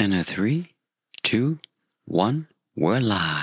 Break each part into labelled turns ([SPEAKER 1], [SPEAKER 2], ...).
[SPEAKER 1] And a three, two, one, we're live.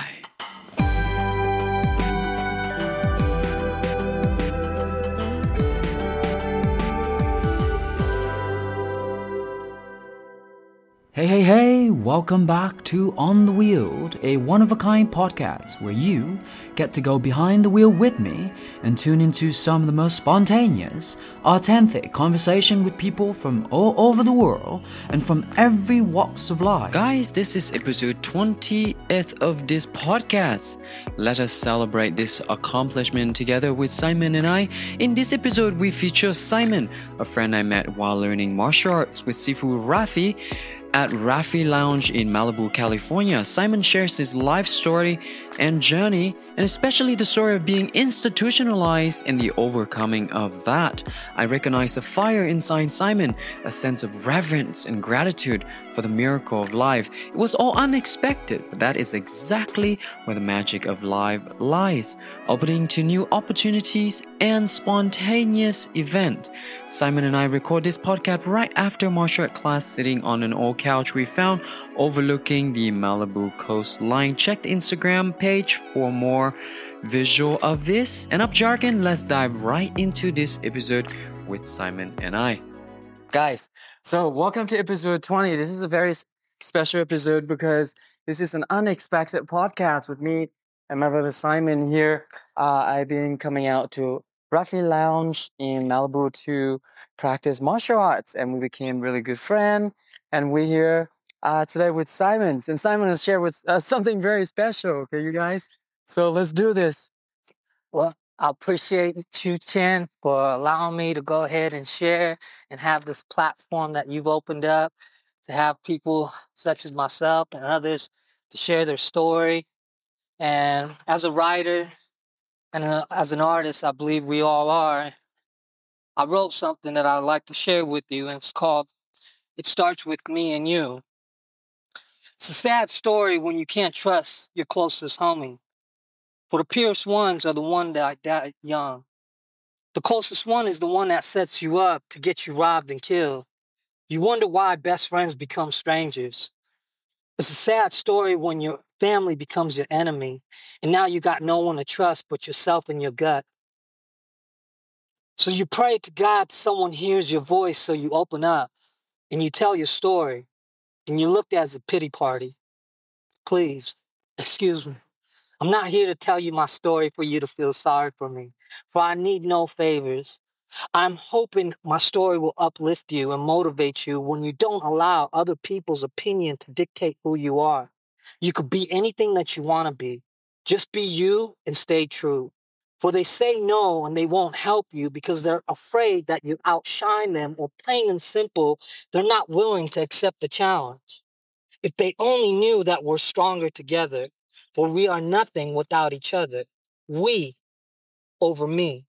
[SPEAKER 2] Welcome back to On the Wheel, a one of a kind podcast where you get to go behind the wheel with me and tune into some of the most spontaneous, authentic conversation with people from all over the world and from every walks of life.
[SPEAKER 1] Guys, this is episode 20th of this podcast. Let us celebrate this accomplishment together with Simon and I. In this episode, we feature Simon, a friend I met while learning martial arts with Sifu Rafi at Rafi Lounge in Malibu, California, Simon shares his life story and journey, and especially the story of being institutionalized and the overcoming of that. I recognize a fire inside Simon, a sense of reverence and gratitude for the miracle of life. It was all unexpected, but that is exactly where the magic of life lies, opening to new opportunities and spontaneous event. Simon and I record this podcast right after martial art class, sitting on an old couch we found overlooking the Malibu coastline. Check the Instagram page for more visual of this. And up jargon, let's dive right into this episode with Simon and I. Guys, so welcome to episode 20. This is a very special episode because this is an unexpected podcast with me and my brother Simon here. Uh, I've been coming out to Rafi Lounge in Malibu to practice martial arts, and we became really good friends. And we're here uh, today with Simon, and Simon has shared with us something very special. Okay, you guys. So let's do this.
[SPEAKER 3] Well, I appreciate you, Chien, for allowing me to go ahead and share and have this platform that you've opened up to have people such as myself and others to share their story. And as a writer and a, as an artist, I believe we all are. I wrote something that I'd like to share with you, and it's called It Starts With Me and You. It's a sad story when you can't trust your closest homie. For the purest ones are the one that died young. The closest one is the one that sets you up to get you robbed and killed. You wonder why best friends become strangers. It's a sad story when your family becomes your enemy, and now you got no one to trust but yourself and your gut. So you pray to God someone hears your voice, so you open up and you tell your story, and you're looked at as a pity party. Please, excuse me. I'm not here to tell you my story for you to feel sorry for me, for I need no favors. I'm hoping my story will uplift you and motivate you when you don't allow other people's opinion to dictate who you are. You could be anything that you want to be. Just be you and stay true. For they say no and they won't help you because they're afraid that you outshine them or plain and simple, they're not willing to accept the challenge. If they only knew that we're stronger together, for we are nothing without each other. We over me.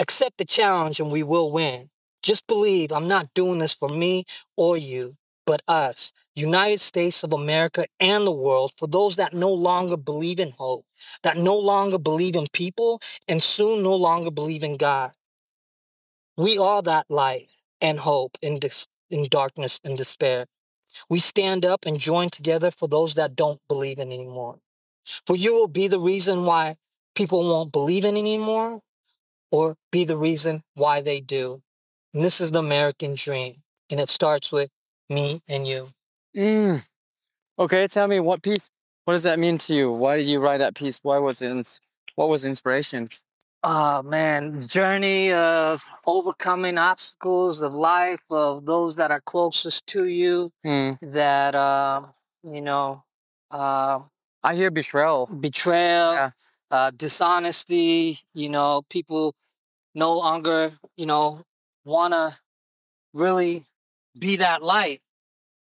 [SPEAKER 3] Accept the challenge and we will win. Just believe I'm not doing this for me or you, but us, United States of America and the world, for those that no longer believe in hope, that no longer believe in people, and soon no longer believe in God. We are that light and hope in, dis- in darkness and despair. We stand up and join together for those that don't believe in anymore. For you will be the reason why people won't believe in anymore or be the reason why they do. And this is the American dream. And it starts with me and you.
[SPEAKER 1] Mm. Okay, tell me what piece. What does that mean to you? Why did you write that piece? Why was it? What was inspiration?
[SPEAKER 3] Oh man, journey of overcoming obstacles of life, of those that are closest to you,
[SPEAKER 1] Hmm.
[SPEAKER 3] that, um, you know, uh,
[SPEAKER 1] I hear betrayal.
[SPEAKER 3] betrayal,
[SPEAKER 1] Yeah.
[SPEAKER 3] uh, dishonesty. You know, people no longer, you know, want to really be that light.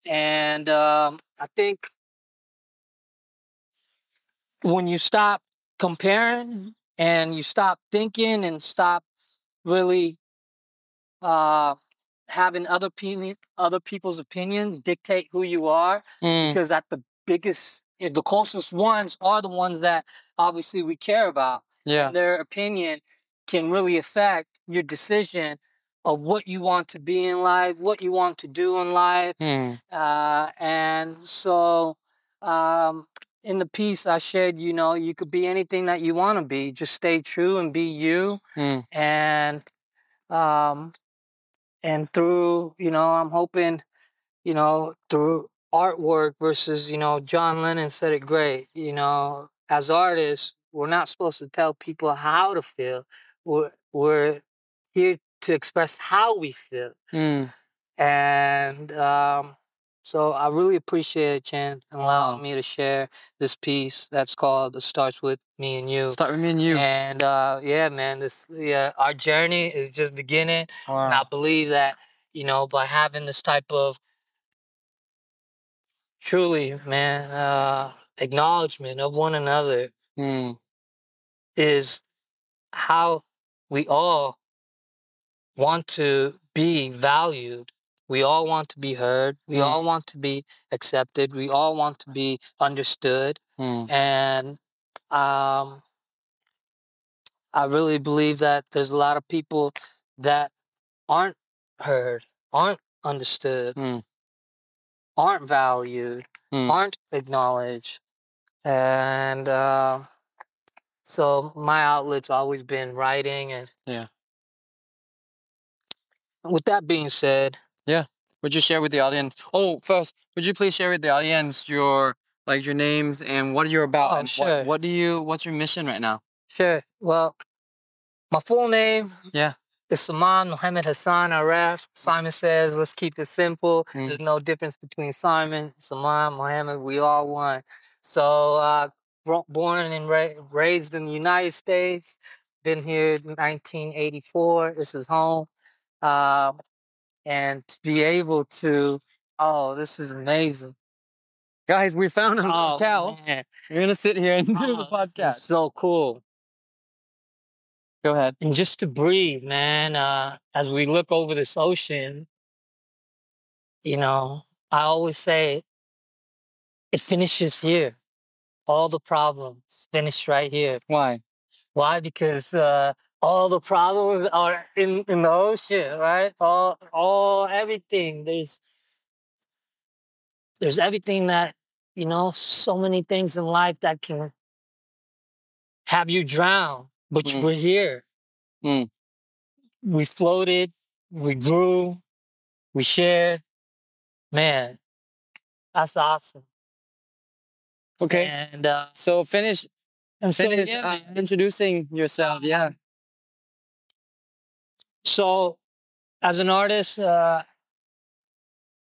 [SPEAKER 3] And um, I think when you stop comparing and you stop thinking and stop really uh, having other opinion, other people's opinion dictate who you are,
[SPEAKER 1] Mm.
[SPEAKER 3] because at the biggest, eh, the closest ones are the ones that obviously we care about.
[SPEAKER 1] Yeah.
[SPEAKER 3] Their opinion can really affect your decision of what you want to be in life, what you want to do in life.
[SPEAKER 1] Hmm.
[SPEAKER 3] Uh, and so um, in the piece I shared, you know, you could be anything that you want to be. Just stay true and be you.
[SPEAKER 1] Hmm.
[SPEAKER 3] And um, and through, you know, I'm hoping, you know, through artwork versus, you know, John Lennon said it great. You know, as artists, we're not supposed to tell people how to feel. We're we're here to express how we feel.
[SPEAKER 1] Hmm.
[SPEAKER 3] And um, so I really appreciate Chan allowing
[SPEAKER 1] Wow.
[SPEAKER 3] me to share this piece that's called "It Starts with Me and You."
[SPEAKER 1] Start with me and you.
[SPEAKER 3] And uh, yeah, man, this yeah, our journey is just beginning, and I believe that you know by having this type of truly, man, uh, acknowledgement of one another
[SPEAKER 1] Hmm.
[SPEAKER 3] is how we all want to be valued. We all want to be heard. We
[SPEAKER 1] Mm.
[SPEAKER 3] all want to be accepted. We all want to be understood.
[SPEAKER 1] Hmm.
[SPEAKER 3] And um, I really believe that there's a lot of people that aren't heard, aren't understood,
[SPEAKER 1] Mm.
[SPEAKER 3] aren't valued,
[SPEAKER 1] Mm.
[SPEAKER 3] aren't acknowledged. And uh, so my outlet's always been writing. And
[SPEAKER 1] Yeah.
[SPEAKER 3] With that being said, yeah,
[SPEAKER 1] Would you share with the audience? Oh, first, would you please share with the audience your like your names and what you're about
[SPEAKER 3] Oh,
[SPEAKER 1] and
[SPEAKER 3] sure.
[SPEAKER 1] what, what do you what's your mission right now?
[SPEAKER 3] sure. Well, my full name
[SPEAKER 1] Yeah.
[SPEAKER 3] is Saman Mohammed Hassan Aref. Simon says, let's keep it simple.
[SPEAKER 1] Mm.
[SPEAKER 3] There's no difference between Simon, Saman, Mohammed. We all one. So, uh, born and ra- raised in the United States. Been here in 1984. This is home. Um, and to be able to, oh, this is amazing.
[SPEAKER 1] Guys, we found a
[SPEAKER 3] Oh,
[SPEAKER 1] cow.
[SPEAKER 3] man.
[SPEAKER 1] We're gonna sit here and do the
[SPEAKER 3] Oh, is
[SPEAKER 1] podcast.
[SPEAKER 3] so cool.
[SPEAKER 1] Go ahead.
[SPEAKER 3] and just to breathe, man. Uh, as we look over this ocean, you know, I always say it finishes here. All the problems finish right here.
[SPEAKER 1] Why?
[SPEAKER 3] Why? Because uh, all the problems are in, in the ocean, right? All, all, everything. There's, there's everything that you know. So many things in life that can have you drown, but
[SPEAKER 1] Mm.
[SPEAKER 3] we're here.
[SPEAKER 1] Mm.
[SPEAKER 3] We floated, we grew, we shared. Man, that's awesome.
[SPEAKER 1] Okay.
[SPEAKER 3] And uh,
[SPEAKER 1] So finish
[SPEAKER 3] and so,
[SPEAKER 1] finish
[SPEAKER 3] yeah,
[SPEAKER 1] uh, introducing yourself. Yeah.
[SPEAKER 3] So, as an artist, uh,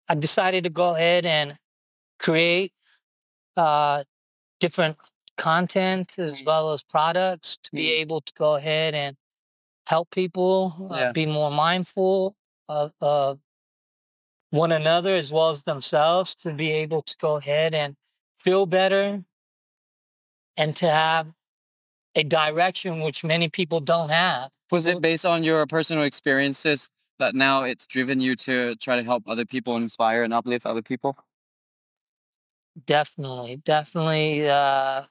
[SPEAKER 3] I decided to go ahead and create uh, different content as
[SPEAKER 1] Mm.
[SPEAKER 3] well as products to be
[SPEAKER 1] Mm.
[SPEAKER 3] able to go ahead and help people uh,
[SPEAKER 1] Yeah.
[SPEAKER 3] be more mindful of, of one another as well as themselves to be able to go ahead and feel better and to have a direction which many people don't have.
[SPEAKER 1] Was it based on your personal experiences that now it's driven you to try to help other people, and inspire and uplift other people?
[SPEAKER 3] Definitely, definitely. Uh,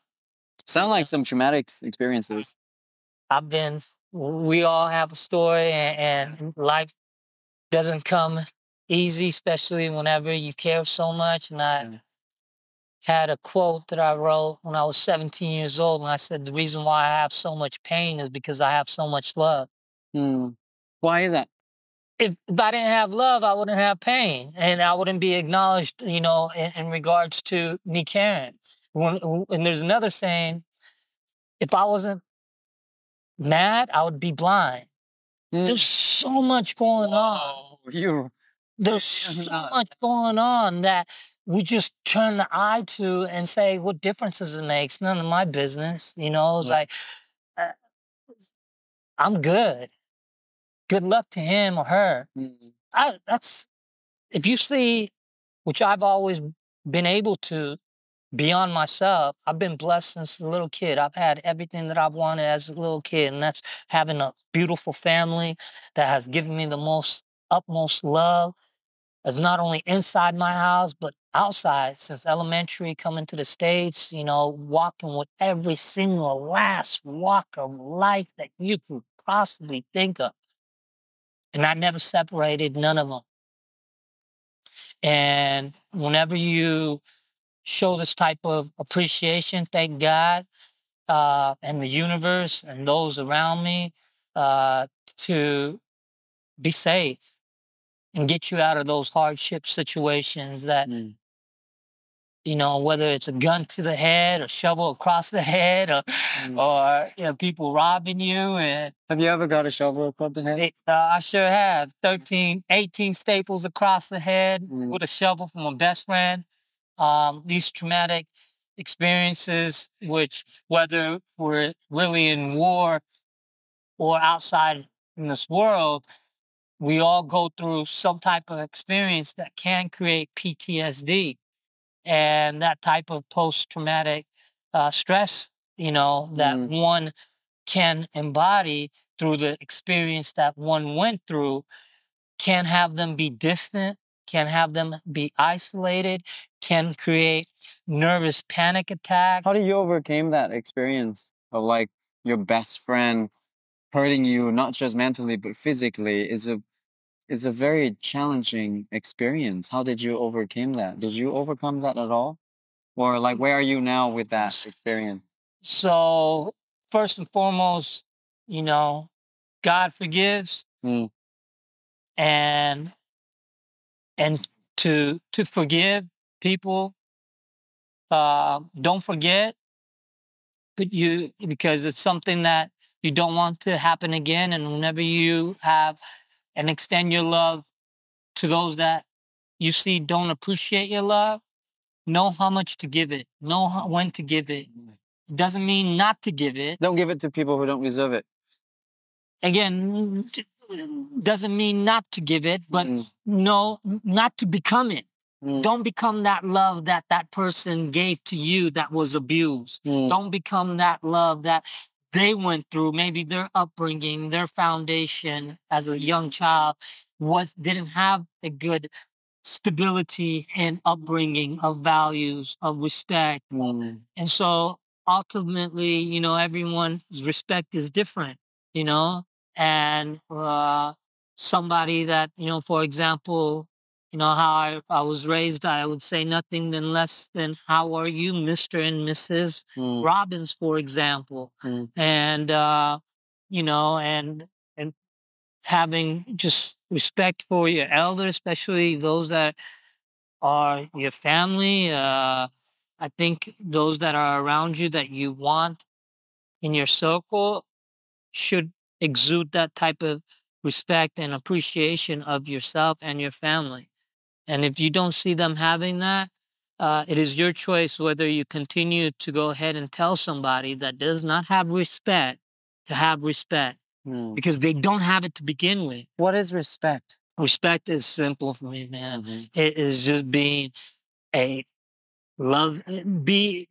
[SPEAKER 1] Sound like some traumatic experiences.
[SPEAKER 3] I've been. We all have a story, and, and life doesn't come easy, especially whenever you care so much. And I. had a quote that I wrote when I was 17 years old, and I said, "The reason why I have so much pain is because I have so much love.
[SPEAKER 1] Hmm. Why is that?
[SPEAKER 3] If, if I didn't have love, I wouldn't have pain, and I wouldn't be acknowledged, you know, in, in regards to me caring." When, and there's another saying, if I wasn't mad, I would be blind.
[SPEAKER 1] Hmm.
[SPEAKER 3] There's so much going on.
[SPEAKER 1] You.
[SPEAKER 3] There's so much going on that we just turn the eye to and say, what difference does it make? It's none of my business. You know, it's
[SPEAKER 1] Yeah.
[SPEAKER 3] like, uh, I'm good. Good luck to him or her.
[SPEAKER 1] Hmm.
[SPEAKER 3] I, that's, if you see, which I've always been able to beyond myself, I've been blessed since a little kid. I've had everything that I've wanted as a little kid, and that's having a beautiful family that has given me the most utmost love. As not only inside my house, but outside since elementary, coming to the States, you know, walking with every single last walk of life that you could possibly think of. And I never separated none of them. And whenever you show this type of appreciation, thank God uh, and the universe and those around me uh, to be safe and get you out of those hardship situations that
[SPEAKER 1] Mm.
[SPEAKER 3] you know whether it's a gun to the head or shovel across the head or
[SPEAKER 1] Mm.
[SPEAKER 3] or you know people robbing you and
[SPEAKER 1] Have you ever got a shovel across the head?
[SPEAKER 3] it, uh, I sure have 13 18 staples across the head
[SPEAKER 1] Mm.
[SPEAKER 3] with a shovel from a best friend um, these traumatic experiences which whether we're really in war or outside in this world we all go through some type of experience that can create PTSD and that type of post traumatic uh, stress, you know, that
[SPEAKER 1] Mm.
[SPEAKER 3] one can embody through the experience that one went through, can have them be distant, can have them be isolated, can create nervous panic attack.
[SPEAKER 1] How did you overcame that experience of like your best friend hurting you not just mentally but physically is a is a very challenging experience. How did you overcome that? Did you overcome that at all? Or like where are you now with that experience?
[SPEAKER 3] So, first and foremost, you know, God forgives
[SPEAKER 1] Mm.
[SPEAKER 3] and and to to forgive people uh don't forget but you because it's something that you don't want to happen again and whenever you have and extend your love to those that you see don't appreciate your love know how much to give it know how, when to give it. It doesn't mean not to give it.
[SPEAKER 1] Don't give it to people who don't deserve it.
[SPEAKER 3] again doesn't mean not to give it but
[SPEAKER 1] Mm,
[SPEAKER 3] no not to become it.
[SPEAKER 1] Mm,
[SPEAKER 3] don't become that love that that person gave to you that was abused.
[SPEAKER 1] Mm,
[SPEAKER 3] don't become that love that they went through maybe their upbringing their foundation as a young child was didn't have a good stability and upbringing of values of respect.
[SPEAKER 1] Mm,
[SPEAKER 3] and so ultimately, you know, everyone's respect is different, you know, and uh, somebody that, you know, for example, you know, how I, I was raised, I would say nothing than less than how are you, Mr. and Mrs.
[SPEAKER 1] mm,
[SPEAKER 3] Robbins, for example.
[SPEAKER 1] Mm.
[SPEAKER 3] And, uh, you know, and, and having just respect for your elders, especially those that are your family. Uh, I think those that are around you that you want in your circle should exude that type of respect and appreciation of yourself and your family. And if you don't see them having that, uh, it is your choice whether you continue to go ahead and tell somebody that does not have respect to have respect
[SPEAKER 1] mm.
[SPEAKER 3] because they don't have it to begin with.
[SPEAKER 1] What is respect?
[SPEAKER 3] Respect is simple for me, man.
[SPEAKER 1] Mhm.
[SPEAKER 3] It is just being a love be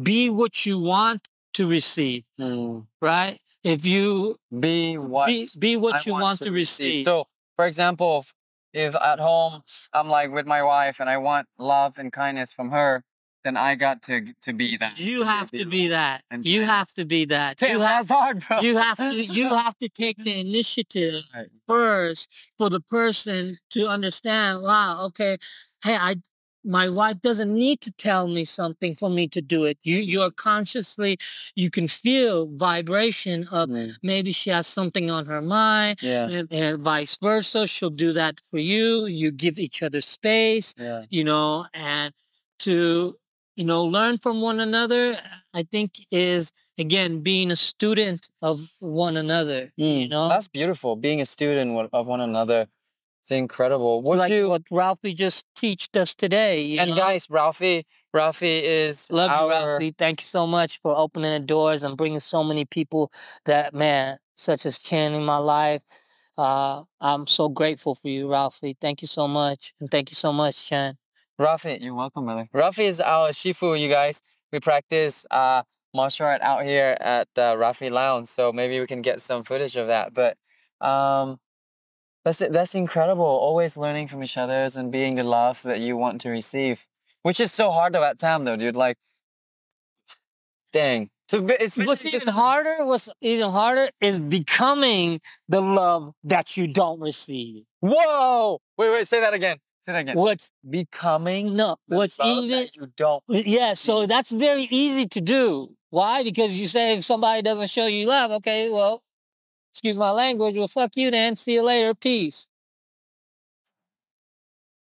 [SPEAKER 3] be what you want to receive,
[SPEAKER 1] Mm.
[SPEAKER 3] right? If you
[SPEAKER 1] Be what
[SPEAKER 3] be be what
[SPEAKER 1] I
[SPEAKER 3] you want, to receive.
[SPEAKER 1] So, for example, if, at home I'm like with my wife and I want love and kindness from her, then I got to to be that.
[SPEAKER 3] you have to be that. You have to be that.
[SPEAKER 1] Damn,
[SPEAKER 3] You have
[SPEAKER 1] that's hard, bro.
[SPEAKER 3] you have to you have to take the initiative
[SPEAKER 1] Right.
[SPEAKER 3] first for the person to understand wow okay hey i my wife doesn't need to tell me something for me to do it. You you're consciously you can feel vibration of
[SPEAKER 1] Mm,
[SPEAKER 3] maybe she has something on her mind
[SPEAKER 1] Yeah,
[SPEAKER 3] and, and vice versa she'll do that for you you give each other space
[SPEAKER 1] yeah.
[SPEAKER 3] you know and to you know learn from one another i think is again being a student of one another you
[SPEAKER 1] Mm,
[SPEAKER 3] know?
[SPEAKER 1] That's beautiful. Being a student of one another, it's incredible. What
[SPEAKER 3] like
[SPEAKER 1] you
[SPEAKER 3] what Rafi just teached us today. you
[SPEAKER 1] and
[SPEAKER 3] know?
[SPEAKER 1] guys, Rafi, Rafi is
[SPEAKER 3] love
[SPEAKER 1] our
[SPEAKER 3] you, Rafi. Thank you so much for opening the doors and bringing so many people that man, such as Chan in my life. Uh, I'm so grateful for you, Rafi. Thank you so much, and thank you so much, Chan.
[SPEAKER 1] Rafi. You're welcome, brother. Rafi is our shifu, you guys. We practice uh martial art out here at uh, Rafi Lounge, so maybe we can get some footage of that. But um, that's that's incredible. Always learning from each other's and being the love that you want to receive, which is so hard at time though, dude. Like, dang. So it's
[SPEAKER 3] What's even harder, what's even harder is becoming the love that you don't receive.
[SPEAKER 1] Whoa! Wait, wait. Say that again. Say that again.
[SPEAKER 3] What's
[SPEAKER 1] Becoming
[SPEAKER 3] no, what's
[SPEAKER 1] love
[SPEAKER 3] even
[SPEAKER 1] that you don't.
[SPEAKER 3] Yeah, so that's very easy to do. Why? Because you say if somebody doesn't show you love, okay, well, excuse my language, well, fuck you then. See you later. Peace.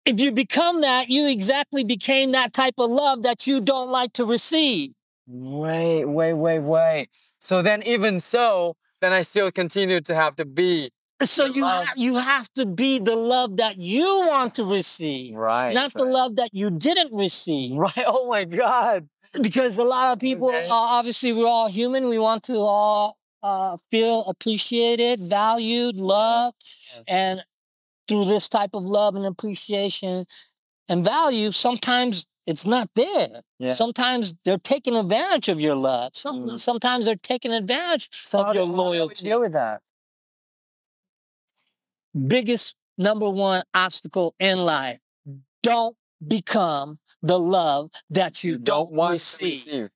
[SPEAKER 3] If you become that, you exactly became that type of love that you don't like to receive.
[SPEAKER 1] Wait, wait, wait, wait. So then, even so, then I still continue to have to be
[SPEAKER 3] So you have you have to be the love that you want to receive,
[SPEAKER 1] right.
[SPEAKER 3] not the love that you didn't receive.
[SPEAKER 1] Right. Oh my God.
[SPEAKER 3] because a lot of people
[SPEAKER 1] Okay.
[SPEAKER 3] uh, obviously we're all human we want to all uh, feel appreciated valued loved
[SPEAKER 1] Yes.
[SPEAKER 3] and through this type of love and appreciation and value sometimes it's not there
[SPEAKER 1] Yeah.
[SPEAKER 3] sometimes they're taking advantage of your love Some,
[SPEAKER 1] Mm.
[SPEAKER 3] sometimes they're taking advantage
[SPEAKER 1] So
[SPEAKER 3] of your
[SPEAKER 1] how do we
[SPEAKER 3] loyalty.
[SPEAKER 1] deal with that.
[SPEAKER 3] biggest number one obstacle in life don't become the love that you, don't,
[SPEAKER 1] want
[SPEAKER 3] receive.
[SPEAKER 1] to receive.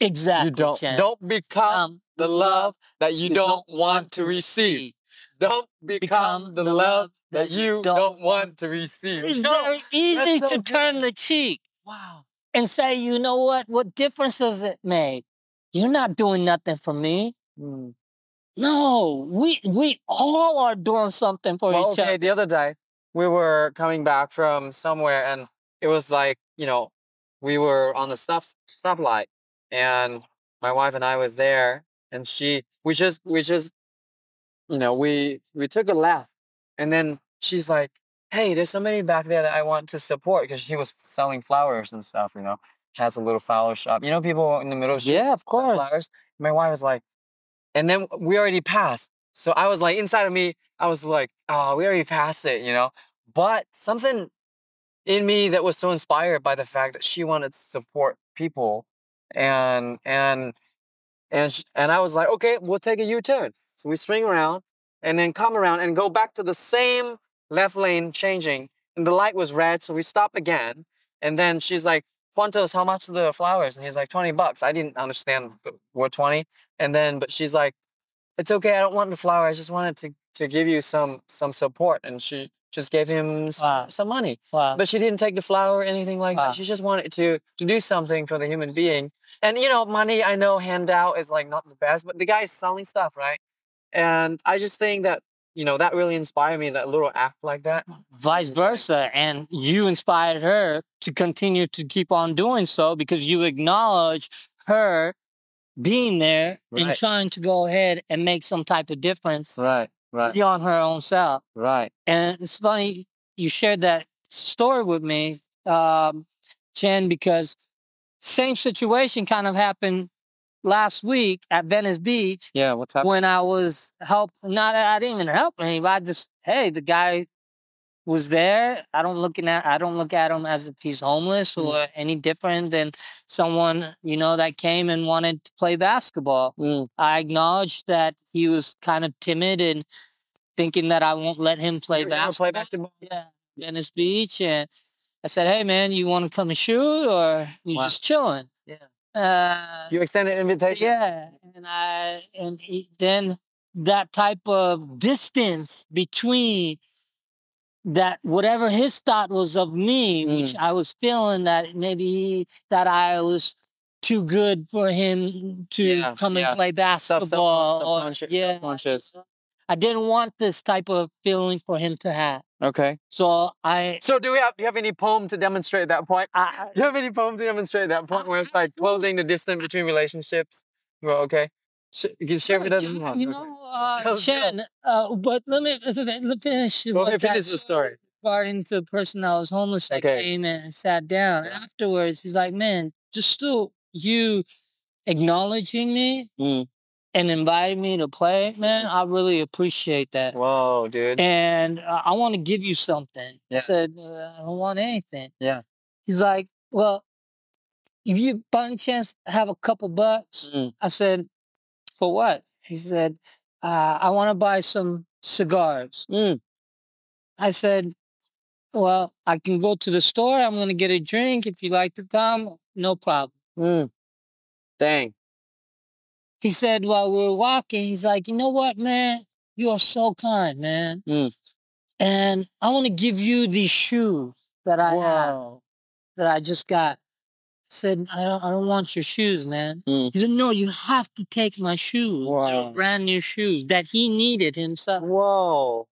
[SPEAKER 3] exactly
[SPEAKER 1] You don't.
[SPEAKER 3] Chien.
[SPEAKER 1] Don't become
[SPEAKER 3] Um,
[SPEAKER 1] the love that you don't want to receive. Don't become the love that you don't want to receive.
[SPEAKER 3] It's very easy
[SPEAKER 1] so
[SPEAKER 3] to turn the cheek
[SPEAKER 1] Wow.
[SPEAKER 3] and say, you know what? What difference does it make? You're not doing nothing for me.
[SPEAKER 1] Mm.
[SPEAKER 3] No, we we all are doing something for
[SPEAKER 1] Well,
[SPEAKER 3] each
[SPEAKER 1] okay,
[SPEAKER 3] other.
[SPEAKER 1] the other day we were coming back from somewhere and it was like, you know, we were on the stop stoplight and my wife and I was there and she we just we just you know, we we took a left and then she's like, Hey, there's somebody back there that I want to support because she was selling flowers and stuff, you know. Has a little flower shop. You know, people in the middle of
[SPEAKER 3] Yeah, of course.
[SPEAKER 1] flowers. My wife was like, and then we already passed. So I was like, inside of me, I was like, oh, we already passed it, you know? But something in me that was so inspired by the fact that she wanted to support people and, and, and, and I was like, okay, we'll take a U-turn. So we swing around and then come around and go back to the same left lane changing. And the light was red. So we stop again. And then she's like, Quantos, how much are the flowers? And he's like, 20 bucks. I didn't understand the word 20. And then, but she's like, it's okay. I don't want the flower. I just wanted to, to give you some, some support. And she just gave him
[SPEAKER 3] Wow.
[SPEAKER 1] some money.
[SPEAKER 3] Wow.
[SPEAKER 1] But she didn't take the flower or anything like
[SPEAKER 3] Wow.
[SPEAKER 1] that. She just wanted to, to do something for the human being. And, you know, money, I know handout is like not the best, but the guy is selling stuff, right? And I just think that, you know, that really inspired me, that little act like that.
[SPEAKER 3] Vice versa. And you inspired her to continue to keep on doing so because you acknowledge her being there and trying to go ahead and make some type of difference
[SPEAKER 1] Right, right,
[SPEAKER 3] beyond her own self.
[SPEAKER 1] right.
[SPEAKER 3] And it's funny you shared that story with me, um, Chien, because same situation kind of happened last week at Venice Beach
[SPEAKER 1] Yeah, what's happening?
[SPEAKER 3] when I was help. Not I didn't even help anybody. I just hey, the guy was there. I don't looking at I don't look at him as if he's homeless
[SPEAKER 1] Mm.
[SPEAKER 3] or any different than someone you know that came and wanted to play basketball.
[SPEAKER 1] Mm.
[SPEAKER 3] I acknowledged that he was kind of timid and thinking that I won't let him play basketball.
[SPEAKER 1] play basketball?
[SPEAKER 3] Yeah, Venice Beach, and I said, "Hey, man, you want to come and shoot, or you
[SPEAKER 1] Wow.
[SPEAKER 3] just chilling?"
[SPEAKER 1] Yeah.
[SPEAKER 3] Uh,
[SPEAKER 1] You extended invitation?
[SPEAKER 3] yeah, and I and he, then that type of distance between that whatever his thought was of me, which mm. I was feeling that maybe that I was too good for him to
[SPEAKER 1] Yeah,
[SPEAKER 3] come
[SPEAKER 1] yeah.
[SPEAKER 3] and play
[SPEAKER 1] Sub- sub-
[SPEAKER 3] basketball. or, yeah,
[SPEAKER 1] subconscious.
[SPEAKER 3] I didn't want this type of feeling for him to have.
[SPEAKER 1] Okay.
[SPEAKER 3] So I,
[SPEAKER 1] So do we have do you have any poem to demonstrate that point?
[SPEAKER 3] I
[SPEAKER 1] Do you have any poem to demonstrate that point where it's like closing the distance between relationships? Well, okay. Sh- you share with us.
[SPEAKER 3] You know, uh, Chien, uh, but let me, let finish.
[SPEAKER 1] Well,
[SPEAKER 3] what
[SPEAKER 1] okay,
[SPEAKER 3] that
[SPEAKER 1] finish the story.
[SPEAKER 3] Regarding to the person that was homeless that
[SPEAKER 1] Okay.
[SPEAKER 3] came and sat down. Afterwards, he's like, man, just still you acknowledging me
[SPEAKER 1] Mm.
[SPEAKER 3] and inviting me to play, man, I really appreciate that.
[SPEAKER 1] Whoa, dude.
[SPEAKER 3] And uh, I want to give you something. I
[SPEAKER 1] Yeah.
[SPEAKER 3] said, uh, I don't want anything.
[SPEAKER 1] Yeah.
[SPEAKER 3] He's like, well, if you by any chance have a couple bucks,
[SPEAKER 1] Mm.
[SPEAKER 3] I said, for what? He said, uh, I want to buy some cigars.
[SPEAKER 1] Mm.
[SPEAKER 3] I said, well, I can go to the store. I'm going to get a drink. If you like to come, no problem.
[SPEAKER 1] Mm. Dang.
[SPEAKER 3] he said while we were walking, he's like, you know what, man? You are so kind, man.
[SPEAKER 1] Mm.
[SPEAKER 3] And I want to give you these shoes that I have that I just got. Said, I don't, I don't want your shoes, man.
[SPEAKER 1] Mm.
[SPEAKER 3] He said, no, you have to take my shoes.
[SPEAKER 1] Wow.
[SPEAKER 3] Brand new shoes that he needed himself.
[SPEAKER 1] Whoa.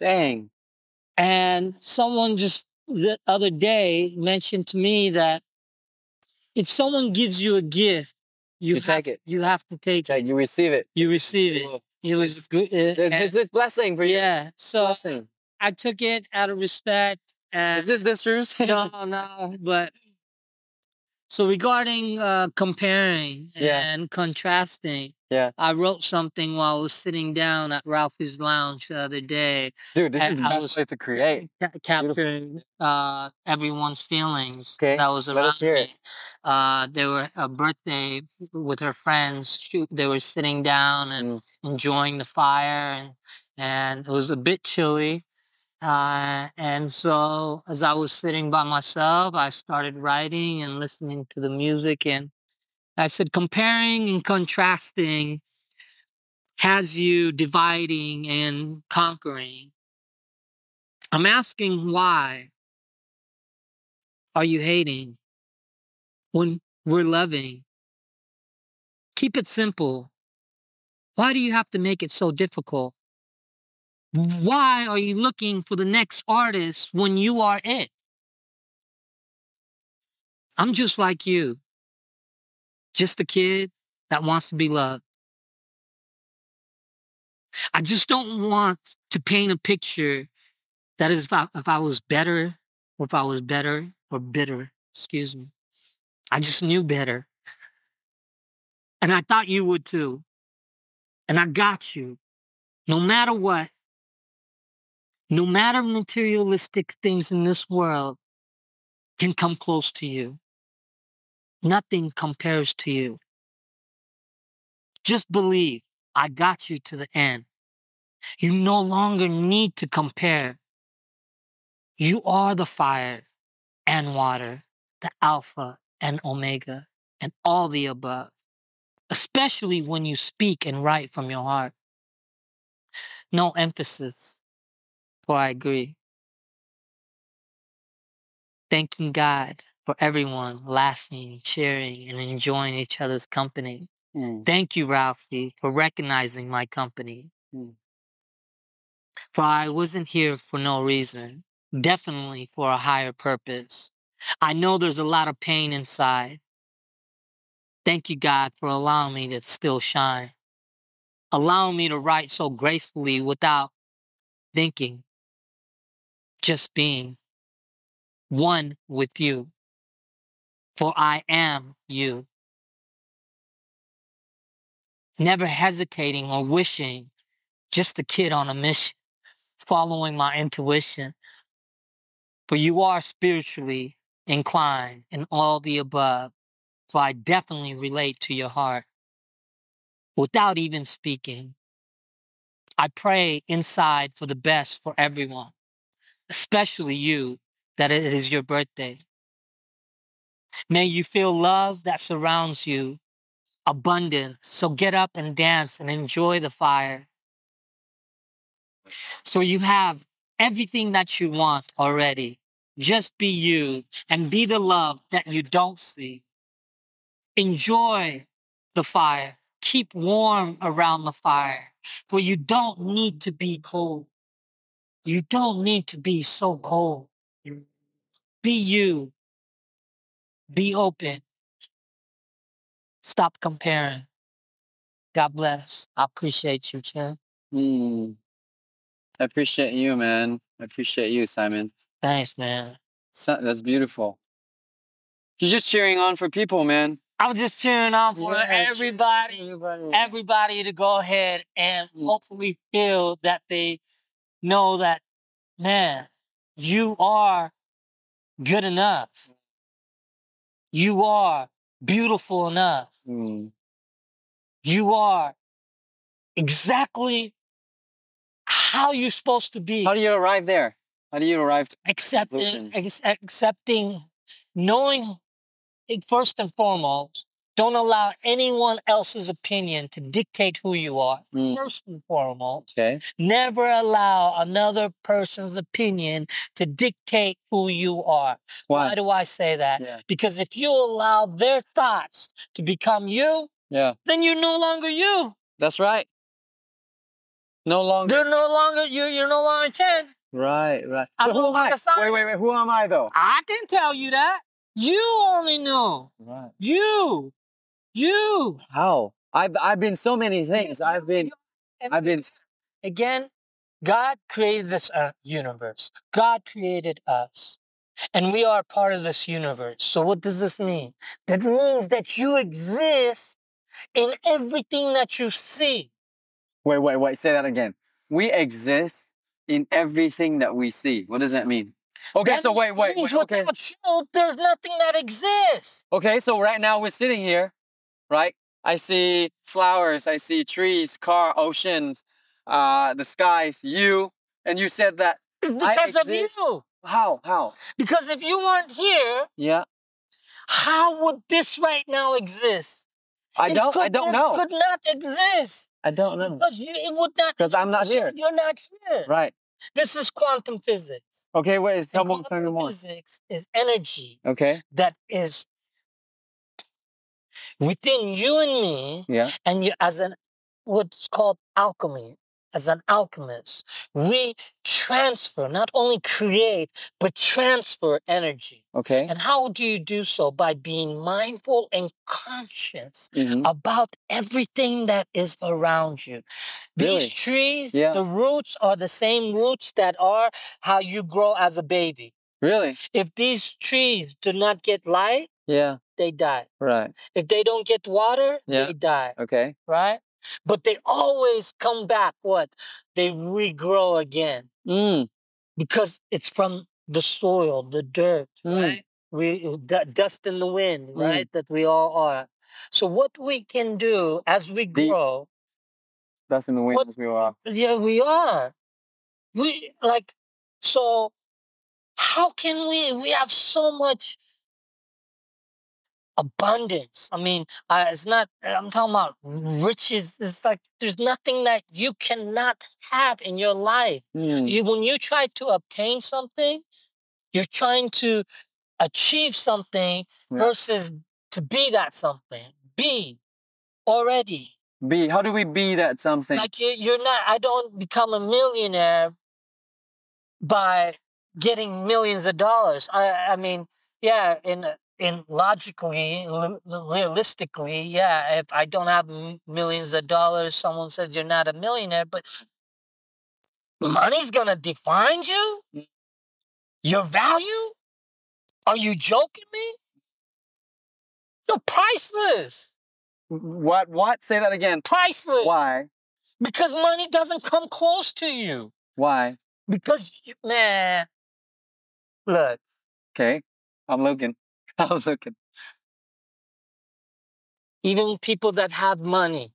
[SPEAKER 1] Dang.
[SPEAKER 3] And someone just the other day mentioned to me that if someone gives you a gift, you,
[SPEAKER 1] You
[SPEAKER 3] have,
[SPEAKER 1] take it.
[SPEAKER 3] You have to take it.
[SPEAKER 1] You receive it.
[SPEAKER 3] You receive it. It was good. uh,
[SPEAKER 1] It's this blessing for you.
[SPEAKER 3] yeah. So
[SPEAKER 1] Blessing.
[SPEAKER 3] I took it out of respect. And
[SPEAKER 1] Is this the shoes?
[SPEAKER 3] no, no, but so regarding uh, comparing
[SPEAKER 1] Yeah.
[SPEAKER 3] and contrasting,
[SPEAKER 1] Yeah.
[SPEAKER 3] I wrote something while I was sitting down at Rafi's Lounge the other day,
[SPEAKER 1] Dude, this is the
[SPEAKER 3] I
[SPEAKER 1] best
[SPEAKER 3] was-
[SPEAKER 1] way to create.
[SPEAKER 3] ca- capturing uh, everyone's feelings
[SPEAKER 1] Okay,
[SPEAKER 3] that was
[SPEAKER 1] let
[SPEAKER 3] around
[SPEAKER 1] us hear it.
[SPEAKER 3] me. Uh, they were a birthday with her friends. They were sitting down and
[SPEAKER 1] Mm.
[SPEAKER 3] enjoying the fire, and and it was a bit chilly. Uh, and so, as I was sitting by myself, I started writing and listening to the music. And I said, comparing and contrasting has you dividing and conquering. I'm asking why are you hating when we're loving? Keep it simple. Why do you have to make it so difficult? Why are you looking for the next artist when you are it? I'm just like you. Just a kid that wants to be loved. I just don't want to paint a picture that is if I, if I was better, or if I was better or bitter, excuse me. I just knew better. And I thought you would too. And I got you. No matter what, no matter materialistic things in this world can come close to you. Nothing compares to you. Just believe I got you to the end. You no longer need to compare. You are the fire and water, the alpha and omega, and all the above, especially when you speak and write from your heart. No emphasis, for I agree. Thanking God for everyone laughing, cheering, and enjoying each other's company.
[SPEAKER 1] Mm.
[SPEAKER 3] Thank you, Rafi, for recognizing my company.
[SPEAKER 1] Mm.
[SPEAKER 3] For I wasn't here for no reason, definitely for a higher purpose. I know there's a lot of pain inside. Thank you, God, for allowing me to still shine, allowing me to write so gracefully without thinking, just being one with you. For I am you. Never hesitating or wishing, just a kid on a mission, following my intuition. For you are spiritually inclined in all the above, for I definitely relate to your heart. Without even speaking, I pray inside for the best for everyone, especially you, that it is your birthday. May you feel love that surrounds you, abundance. So get up and dance and enjoy the fire. So you have everything that you want already. Just be you and be the love that you don't see. Enjoy the fire. Keep warm around the fire, for you don't need to be cold. You don't need to be so cold. Be you. Be open. Stop comparing. God bless. I appreciate you, Chad.
[SPEAKER 1] Mm. I appreciate you, man. I appreciate you, Simon.
[SPEAKER 3] Thanks, man.
[SPEAKER 1] So, that's beautiful. You're just cheering on for people, man.
[SPEAKER 3] I'm just cheering on for
[SPEAKER 1] Yeah,
[SPEAKER 3] everybody,
[SPEAKER 1] Everybody.
[SPEAKER 3] everybody to go ahead and
[SPEAKER 1] Mm.
[SPEAKER 3] hopefully feel that they know that, man, you are good enough. You are beautiful enough.
[SPEAKER 1] Mm.
[SPEAKER 3] You are exactly how you're supposed to be.
[SPEAKER 1] How do you arrive there? How do you arrive? To-
[SPEAKER 3] accepting, ex- accepting, knowing first and foremost Don't allow anyone else's opinion to dictate who you are.
[SPEAKER 1] Mm.
[SPEAKER 3] First and foremost,
[SPEAKER 1] Okay.
[SPEAKER 3] never allow another person's opinion to dictate who you are. Why
[SPEAKER 1] Why?
[SPEAKER 3] do I say that?
[SPEAKER 1] Yeah.
[SPEAKER 3] Because if you allow their thoughts to become you,
[SPEAKER 1] Yeah.
[SPEAKER 3] then you're no longer you.
[SPEAKER 1] That's right. No longer.
[SPEAKER 3] They're no longer you. You're no longer Chien.
[SPEAKER 1] Right, right. So who am I? Wait, wait, wait. Who am I though?
[SPEAKER 3] I can tell you that. You only know.
[SPEAKER 1] Right.
[SPEAKER 3] You. You.
[SPEAKER 1] How? I've I've been so many things. I've been I've been
[SPEAKER 3] again, God created this uh, universe. God created us. And we are part of this universe. So what does this mean? That means that you exist in everything that you see.
[SPEAKER 1] Wait, wait, wait. Say that again. We exist in everything that we see. What does that mean? Okay,
[SPEAKER 3] That
[SPEAKER 1] so wait, wait, wait. Okay.
[SPEAKER 3] Without you, there's nothing that exists.
[SPEAKER 1] Okay, so right now we're sitting here, right? I see flowers, I see trees, car, oceans, uh, the skies, you, and you said that.
[SPEAKER 3] It's because of you.
[SPEAKER 1] How? How?
[SPEAKER 3] Because if you weren't here,
[SPEAKER 1] Yeah.
[SPEAKER 3] how would this right now exist?
[SPEAKER 1] I
[SPEAKER 3] It
[SPEAKER 1] don't. I don't
[SPEAKER 3] not-
[SPEAKER 1] know.
[SPEAKER 3] Could not exist
[SPEAKER 1] I don't know.
[SPEAKER 3] because you, it would not.
[SPEAKER 1] Because I'm not here.
[SPEAKER 3] You're not here.
[SPEAKER 1] Right.
[SPEAKER 3] This is quantum physics.
[SPEAKER 1] Okay. Wait. Tell me, more.
[SPEAKER 3] physics is energy
[SPEAKER 1] Okay.
[SPEAKER 3] that is within you and me,
[SPEAKER 1] Yeah.
[SPEAKER 3] and you as an what's called alchemy. As an alchemist, we transfer, not only create, but transfer energy.
[SPEAKER 1] Okay.
[SPEAKER 3] And how do you do so? By being mindful and conscious
[SPEAKER 1] Mhm.
[SPEAKER 3] about everything that is around you. These
[SPEAKER 1] Really?
[SPEAKER 3] trees,
[SPEAKER 1] Yeah.
[SPEAKER 3] the roots are the same roots that are how you grow as a baby.
[SPEAKER 1] Really?
[SPEAKER 3] If these trees do not get light,
[SPEAKER 1] Yeah.
[SPEAKER 3] They die.
[SPEAKER 1] Right.
[SPEAKER 3] If they don't get water,
[SPEAKER 1] Yeah.
[SPEAKER 3] they die,
[SPEAKER 1] Okay.
[SPEAKER 3] right? But they always come back. What? They regrow again
[SPEAKER 1] Mm.
[SPEAKER 3] because it's from the soil, the dirt,
[SPEAKER 1] Mm.
[SPEAKER 3] right? We d- dust in the wind,
[SPEAKER 1] Mm.
[SPEAKER 3] right? That we all are. So what we can do as we
[SPEAKER 1] The-
[SPEAKER 3] grow,
[SPEAKER 1] That's in the wind
[SPEAKER 3] What-
[SPEAKER 1] as we are.
[SPEAKER 3] yeah, we are. We like so. How can we? We have so much abundance. I mean, uh, it's not. I'm talking about riches. It's like there's nothing that you cannot have in your life.
[SPEAKER 1] Mm.
[SPEAKER 3] You, when you try to obtain something, you're trying to achieve something
[SPEAKER 1] Yeah.
[SPEAKER 3] versus to be that something. Be already.
[SPEAKER 1] Be. How do we be that something?
[SPEAKER 3] Like you, you're not. I don't become a millionaire by getting millions of dollars. I, I mean, yeah, in in logically, li- realistically, yeah. If I don't have m- millions of dollars, someone says you're not a millionaire, but money's gonna define you. Your value? Are you joking me? You're priceless.
[SPEAKER 1] what? What? Say that again.
[SPEAKER 3] Priceless.
[SPEAKER 1] Why?
[SPEAKER 3] Because money doesn't come close to you.
[SPEAKER 1] Why?
[SPEAKER 3] Because man, look,
[SPEAKER 1] Okay. I'm looking. I'm looking.
[SPEAKER 3] even people that have money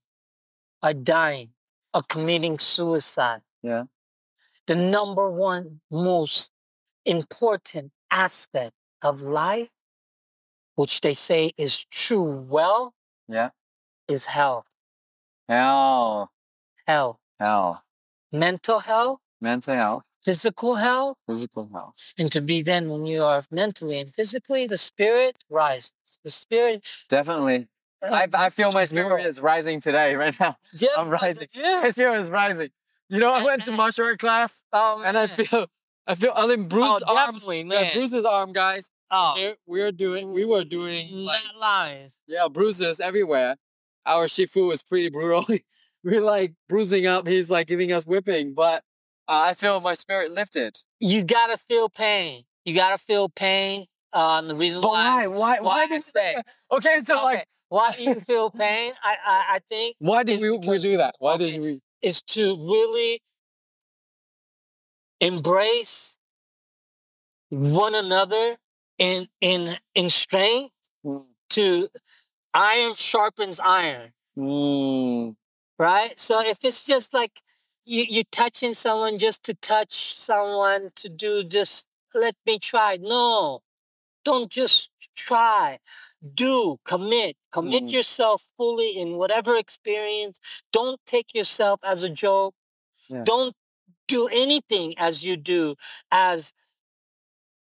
[SPEAKER 3] are dying, are committing suicide.
[SPEAKER 1] Yeah.
[SPEAKER 3] The number one most important aspect of life, which they say is true well,
[SPEAKER 1] Yeah.
[SPEAKER 3] is health.
[SPEAKER 1] Hell.
[SPEAKER 3] Health.
[SPEAKER 1] Hell.
[SPEAKER 3] Mental health,
[SPEAKER 1] Mental health.
[SPEAKER 3] Physical health,
[SPEAKER 1] Physical health.
[SPEAKER 3] and to be then when you are mentally and physically, the spirit rises. The spirit.
[SPEAKER 1] Definitely.
[SPEAKER 3] uh,
[SPEAKER 1] I, I feel my spirit is rising today, right now.
[SPEAKER 3] Yeah,
[SPEAKER 1] I'm rising.
[SPEAKER 3] Yeah.
[SPEAKER 1] My spirit is rising. You know, I went to martial art class
[SPEAKER 3] Oh,
[SPEAKER 1] and I feel, I feel, I mean, bruised
[SPEAKER 3] oh,
[SPEAKER 1] arms. Yeah, bruises arm, guys.
[SPEAKER 3] oh,
[SPEAKER 1] Here we're doing, we were doing like,
[SPEAKER 3] not lying.
[SPEAKER 1] yeah, bruises everywhere. Our Shifu was pretty brutal. we're like bruising up. He's like giving us whipping, but I feel my spirit lifted.
[SPEAKER 3] You gotta feel pain. You gotta feel pain. Um, the reason
[SPEAKER 1] But
[SPEAKER 3] why.
[SPEAKER 1] why? Why?
[SPEAKER 3] why
[SPEAKER 1] did
[SPEAKER 3] say-
[SPEAKER 1] Okay, so
[SPEAKER 3] okay,
[SPEAKER 1] like,
[SPEAKER 3] why do you feel pain? I, I, I think
[SPEAKER 1] why did we, we do that? Why
[SPEAKER 3] okay.
[SPEAKER 1] did we?
[SPEAKER 3] is to really embrace one another in in in strength.
[SPEAKER 1] Mm.
[SPEAKER 3] To iron sharpens iron.
[SPEAKER 1] Mm.
[SPEAKER 3] right? So if it's just like you you touching someone just to touch someone to do just let me try. No. Don't just try, do, commit, commit
[SPEAKER 1] Mm.
[SPEAKER 3] yourself fully in whatever experience. Don't take yourself as a joke.
[SPEAKER 1] Yeah.
[SPEAKER 3] Don't do anything as you do as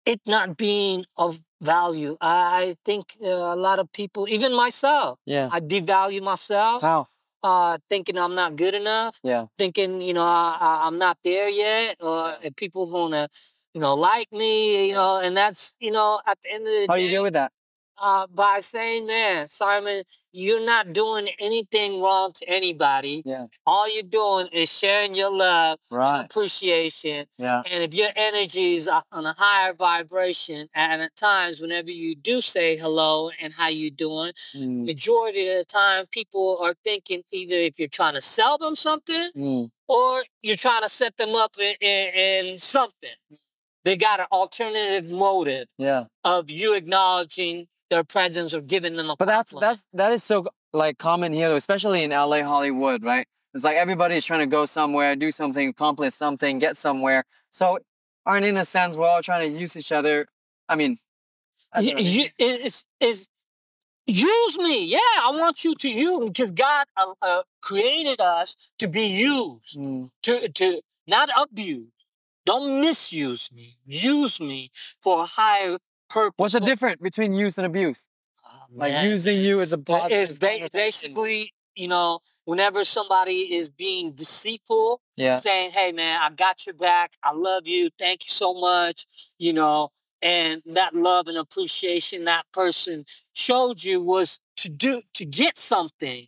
[SPEAKER 3] it not being of value. I, I think uh, a lot of people, even myself,
[SPEAKER 1] Yeah.
[SPEAKER 3] I devalue myself,
[SPEAKER 1] How?
[SPEAKER 3] Uh, thinking I'm not good enough,
[SPEAKER 1] Yeah.
[SPEAKER 3] thinking you know I, I, I'm not there yet, or if people gonna you know like me, you know, and that's you know at the end of the
[SPEAKER 1] How
[SPEAKER 3] day,
[SPEAKER 1] you deal with that?
[SPEAKER 3] Uh, by saying, man, Simon, you're not doing anything wrong to anybody.
[SPEAKER 1] Yeah.
[SPEAKER 3] All you're doing is sharing your love,
[SPEAKER 1] Right.
[SPEAKER 3] appreciation,
[SPEAKER 1] Yeah.
[SPEAKER 3] and if your energy is on a higher vibration, and at times whenever you do say hello and how you doing,
[SPEAKER 1] Mm.
[SPEAKER 3] majority of the time people are thinking either if you're trying to sell them something
[SPEAKER 1] Mm.
[SPEAKER 3] or you're trying to set them up in, in, in something. They got an alternative motive
[SPEAKER 1] Yeah.
[SPEAKER 3] of you acknowledging their presence or giving them a
[SPEAKER 1] But that's
[SPEAKER 3] compliment.
[SPEAKER 1] that's that is so like common here, especially in LA, Hollywood, right? It's like everybody's trying to go somewhere, do something, accomplish something, get somewhere. So, aren't in a sense we're all trying to use each other. I mean, I
[SPEAKER 3] you- it's, it's use me. Yeah, I want you to use me because God uh, uh, created us to be used,
[SPEAKER 1] Mm.
[SPEAKER 3] to to not abuse. Don't misuse me. Use me for a higher purpose.
[SPEAKER 1] What's the difference between use and abuse?
[SPEAKER 3] Oh,
[SPEAKER 1] Like using you as a positive
[SPEAKER 3] It's ba- basically, you know, whenever somebody is being deceitful,
[SPEAKER 1] yeah,
[SPEAKER 3] saying, "Hey, man, I got your back. I love you. Thank you so much." You know, and that love and appreciation that person showed you was to do to get something,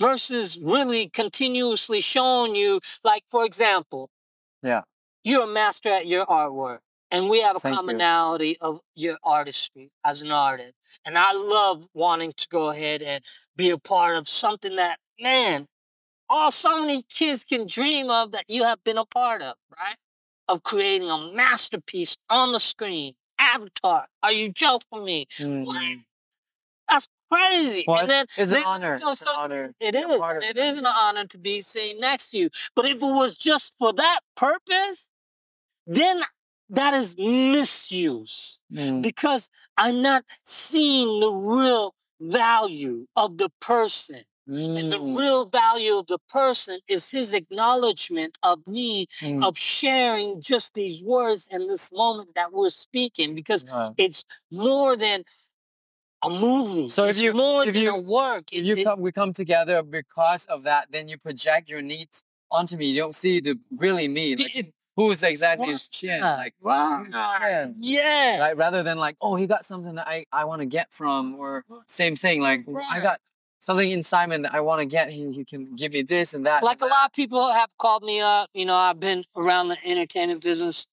[SPEAKER 3] versus really continuously showing you. Like, for example,
[SPEAKER 1] Yeah.
[SPEAKER 3] you're a master at your artwork, and we have a
[SPEAKER 1] Thank you.
[SPEAKER 3] commonality of your artistry as an artist. And I love wanting to go ahead and be a part of something that, man, all so many kids can dream of that you have been a part of, right? Of creating a masterpiece on the screen. Avatar. Are you joking me?
[SPEAKER 1] Mm.
[SPEAKER 3] That's crazy.
[SPEAKER 1] Well,
[SPEAKER 3] and
[SPEAKER 1] it's,
[SPEAKER 3] then
[SPEAKER 1] an honor.
[SPEAKER 3] so-
[SPEAKER 1] It's an honor.
[SPEAKER 3] it is.
[SPEAKER 1] part of
[SPEAKER 3] It
[SPEAKER 1] it.
[SPEAKER 3] is an honor to be seen next to you. But if it was just for that purpose, then that is misuse
[SPEAKER 1] Mm.
[SPEAKER 3] because I'm not seeing the real value of the person. And the
[SPEAKER 1] Mm.
[SPEAKER 3] real value of the person is his acknowledgement of me,
[SPEAKER 1] Mm.
[SPEAKER 3] of sharing just these words and this moment that we're speaking because
[SPEAKER 1] Right.
[SPEAKER 3] it's more than a movie.
[SPEAKER 1] So if
[SPEAKER 3] it's
[SPEAKER 1] you-
[SPEAKER 3] more
[SPEAKER 1] if
[SPEAKER 3] than
[SPEAKER 1] you-
[SPEAKER 3] a work.
[SPEAKER 1] If you
[SPEAKER 3] it-
[SPEAKER 1] come, we come together because of that. Then you project your needs onto me. You don't see the really me. Like,
[SPEAKER 3] it-
[SPEAKER 1] who is exactly his
[SPEAKER 3] Chien?
[SPEAKER 1] Like,
[SPEAKER 3] Wow. Yeah.
[SPEAKER 1] right? Rather than like, oh, he got something that I, I want to get from, or same thing, like I got something in Simon that I want to get. He, he can give me this and that.
[SPEAKER 3] Like a
[SPEAKER 1] and
[SPEAKER 3] lot of people have called me up. You know, I've been around the entertainment business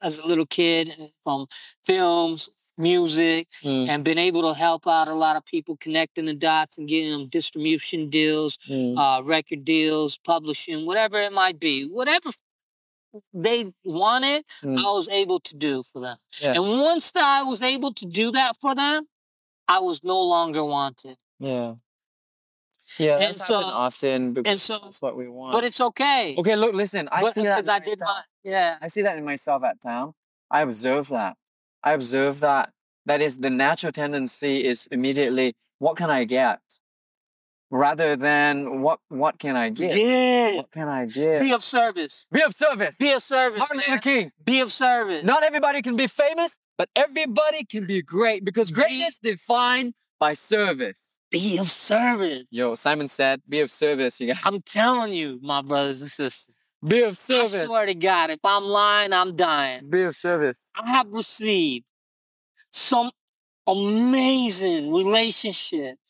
[SPEAKER 3] as a little kid from films, music.
[SPEAKER 1] Mm,
[SPEAKER 3] and been able to help out a lot of people connecting the dots and getting them distribution deals,
[SPEAKER 1] mm,
[SPEAKER 3] uh, record deals, publishing, whatever it might be. Whatever they wanted,
[SPEAKER 1] Mm.
[SPEAKER 3] I was able to do for them.
[SPEAKER 1] Yeah.
[SPEAKER 3] And once that I was able to do that for them, I was no longer wanted.
[SPEAKER 1] yeah. Yeah,
[SPEAKER 3] And
[SPEAKER 1] that's
[SPEAKER 3] so-
[SPEAKER 1] often
[SPEAKER 3] And so,
[SPEAKER 1] that's what we want.
[SPEAKER 3] but it's okay.
[SPEAKER 1] okay, look, listen. I
[SPEAKER 3] but
[SPEAKER 1] see that.
[SPEAKER 3] I did my, yeah.
[SPEAKER 1] I see that in myself at town. I observe that. I observe that. That is the natural tendency is immediately what can I get, rather than what what can I get.
[SPEAKER 3] Yeah.
[SPEAKER 1] What can I get?
[SPEAKER 3] Be of service.
[SPEAKER 1] Be of service.
[SPEAKER 3] Be of service.
[SPEAKER 1] Martin Luther. King.
[SPEAKER 3] Be of service.
[SPEAKER 1] Not everybody can be famous, but everybody can be great because
[SPEAKER 3] Be-
[SPEAKER 1] greatness defined by service.
[SPEAKER 3] Be of service.
[SPEAKER 1] Yo, Simon said, "Be of service." You got
[SPEAKER 3] I'm telling you, my brothers and sisters.
[SPEAKER 1] be of service.
[SPEAKER 3] I
[SPEAKER 1] service.
[SPEAKER 3] swear to God, if I'm lying, I'm dying.
[SPEAKER 1] Be of service.
[SPEAKER 3] I have received some amazing relationships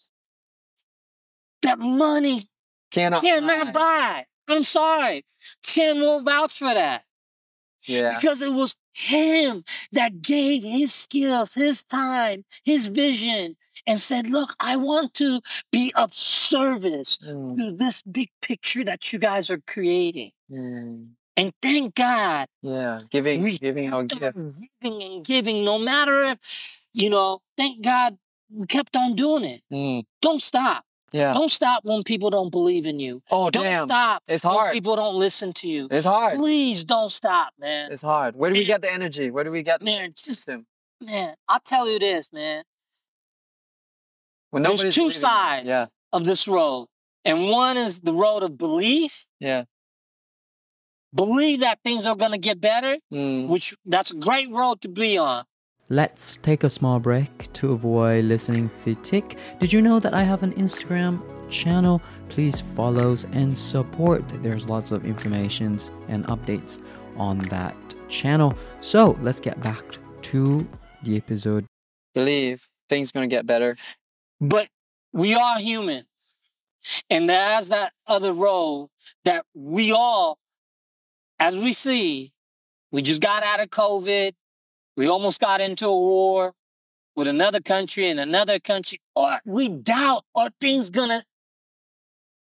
[SPEAKER 3] that money
[SPEAKER 1] Cannot.
[SPEAKER 3] cannot buy. I'm sorry. Tim will vouch for that.
[SPEAKER 1] Yeah.
[SPEAKER 3] Because it was him that gave his skills, his time, his vision, and said, Look, I want to be of service
[SPEAKER 1] Mm,
[SPEAKER 3] to this big picture that you guys are creating.
[SPEAKER 1] mm.
[SPEAKER 3] And thank God,
[SPEAKER 1] Yeah. Giving, giving our gift.
[SPEAKER 3] giving and giving, no matter if, you know, thank God we kept on doing it.
[SPEAKER 1] Mm,
[SPEAKER 3] Don't stop.
[SPEAKER 1] Yeah.
[SPEAKER 3] Don't stop when people don't believe in you.
[SPEAKER 1] Oh
[SPEAKER 3] Don't
[SPEAKER 1] damn.
[SPEAKER 3] stop
[SPEAKER 1] It's
[SPEAKER 3] when
[SPEAKER 1] hard.
[SPEAKER 3] people don't listen to you.
[SPEAKER 1] It's hard.
[SPEAKER 3] Please don't stop, man.
[SPEAKER 1] It's hard. Where do we get the energy? Where do we get the
[SPEAKER 3] Man, just
[SPEAKER 1] system?
[SPEAKER 3] man, I'll tell you this, man.
[SPEAKER 1] When
[SPEAKER 3] There's two sides.
[SPEAKER 1] Yeah.
[SPEAKER 3] of this road. And one is the road of belief,
[SPEAKER 1] Yeah.
[SPEAKER 3] believe that things are going to get better,
[SPEAKER 1] Mm.
[SPEAKER 3] which that's a great road to be on.
[SPEAKER 2] Let's take a small break to avoid listening fatigue. Did you know that I have an Instagram channel? Please follow and support. There's lots of informations and updates on that channel. So let's get back to the episode.
[SPEAKER 1] Believe things gonna get better.
[SPEAKER 3] But we are human. And there's that other role that we all, as we see, we just got out of COVID. We almost got into a war with another country and another country. Or we doubt, are things gonna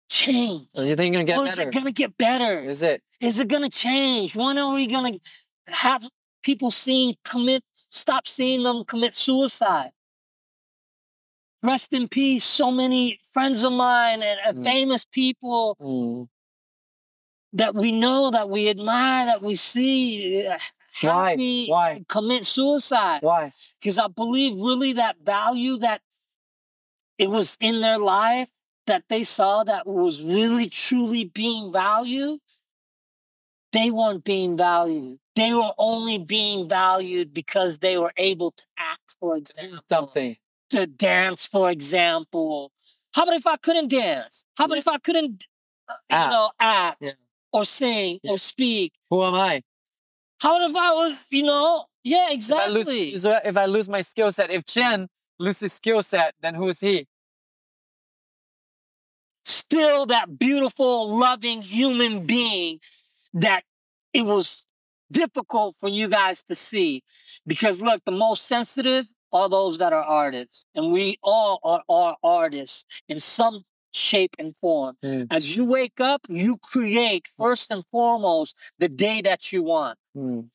[SPEAKER 3] change?
[SPEAKER 1] Is you think gonna get
[SPEAKER 3] or is
[SPEAKER 1] better?
[SPEAKER 3] it gonna get better?
[SPEAKER 1] Is it?
[SPEAKER 3] Is it gonna change? When are we gonna have people seeing commit stop seeing them commit suicide? Rest in peace. So many friends of mine and, and
[SPEAKER 1] Mm.
[SPEAKER 3] famous people
[SPEAKER 1] Mm.
[SPEAKER 3] that we know, that we admire, that we see uh,
[SPEAKER 1] Why?
[SPEAKER 3] happy
[SPEAKER 1] Why?
[SPEAKER 3] commit suicide.
[SPEAKER 1] Why?
[SPEAKER 3] Because I believe really that value that it was in their life that they saw that was really truly being valued, they weren't being valued. They were only being valued because they were able to act, for example.
[SPEAKER 1] Something.
[SPEAKER 3] To dance, for example. How about if I couldn't dance? How about if I couldn't, uh, you
[SPEAKER 1] Act.
[SPEAKER 3] know, act
[SPEAKER 1] Yeah.
[SPEAKER 3] or sing
[SPEAKER 1] Yeah.
[SPEAKER 3] or speak?
[SPEAKER 1] Who am I?
[SPEAKER 3] How if I was, you know, yeah,
[SPEAKER 1] If I lose,
[SPEAKER 3] exactly.
[SPEAKER 1] so if I lose my skill set, if Chien loses skill set, then who is he?
[SPEAKER 3] still that beautiful, loving human being that it was difficult for you guys to see. Because look, the most sensitive are those that are artists. And we all are, are artists in some shape and form.
[SPEAKER 1] Mm.
[SPEAKER 3] As you wake up, you create first and foremost the day that you want.
[SPEAKER 1] Mm.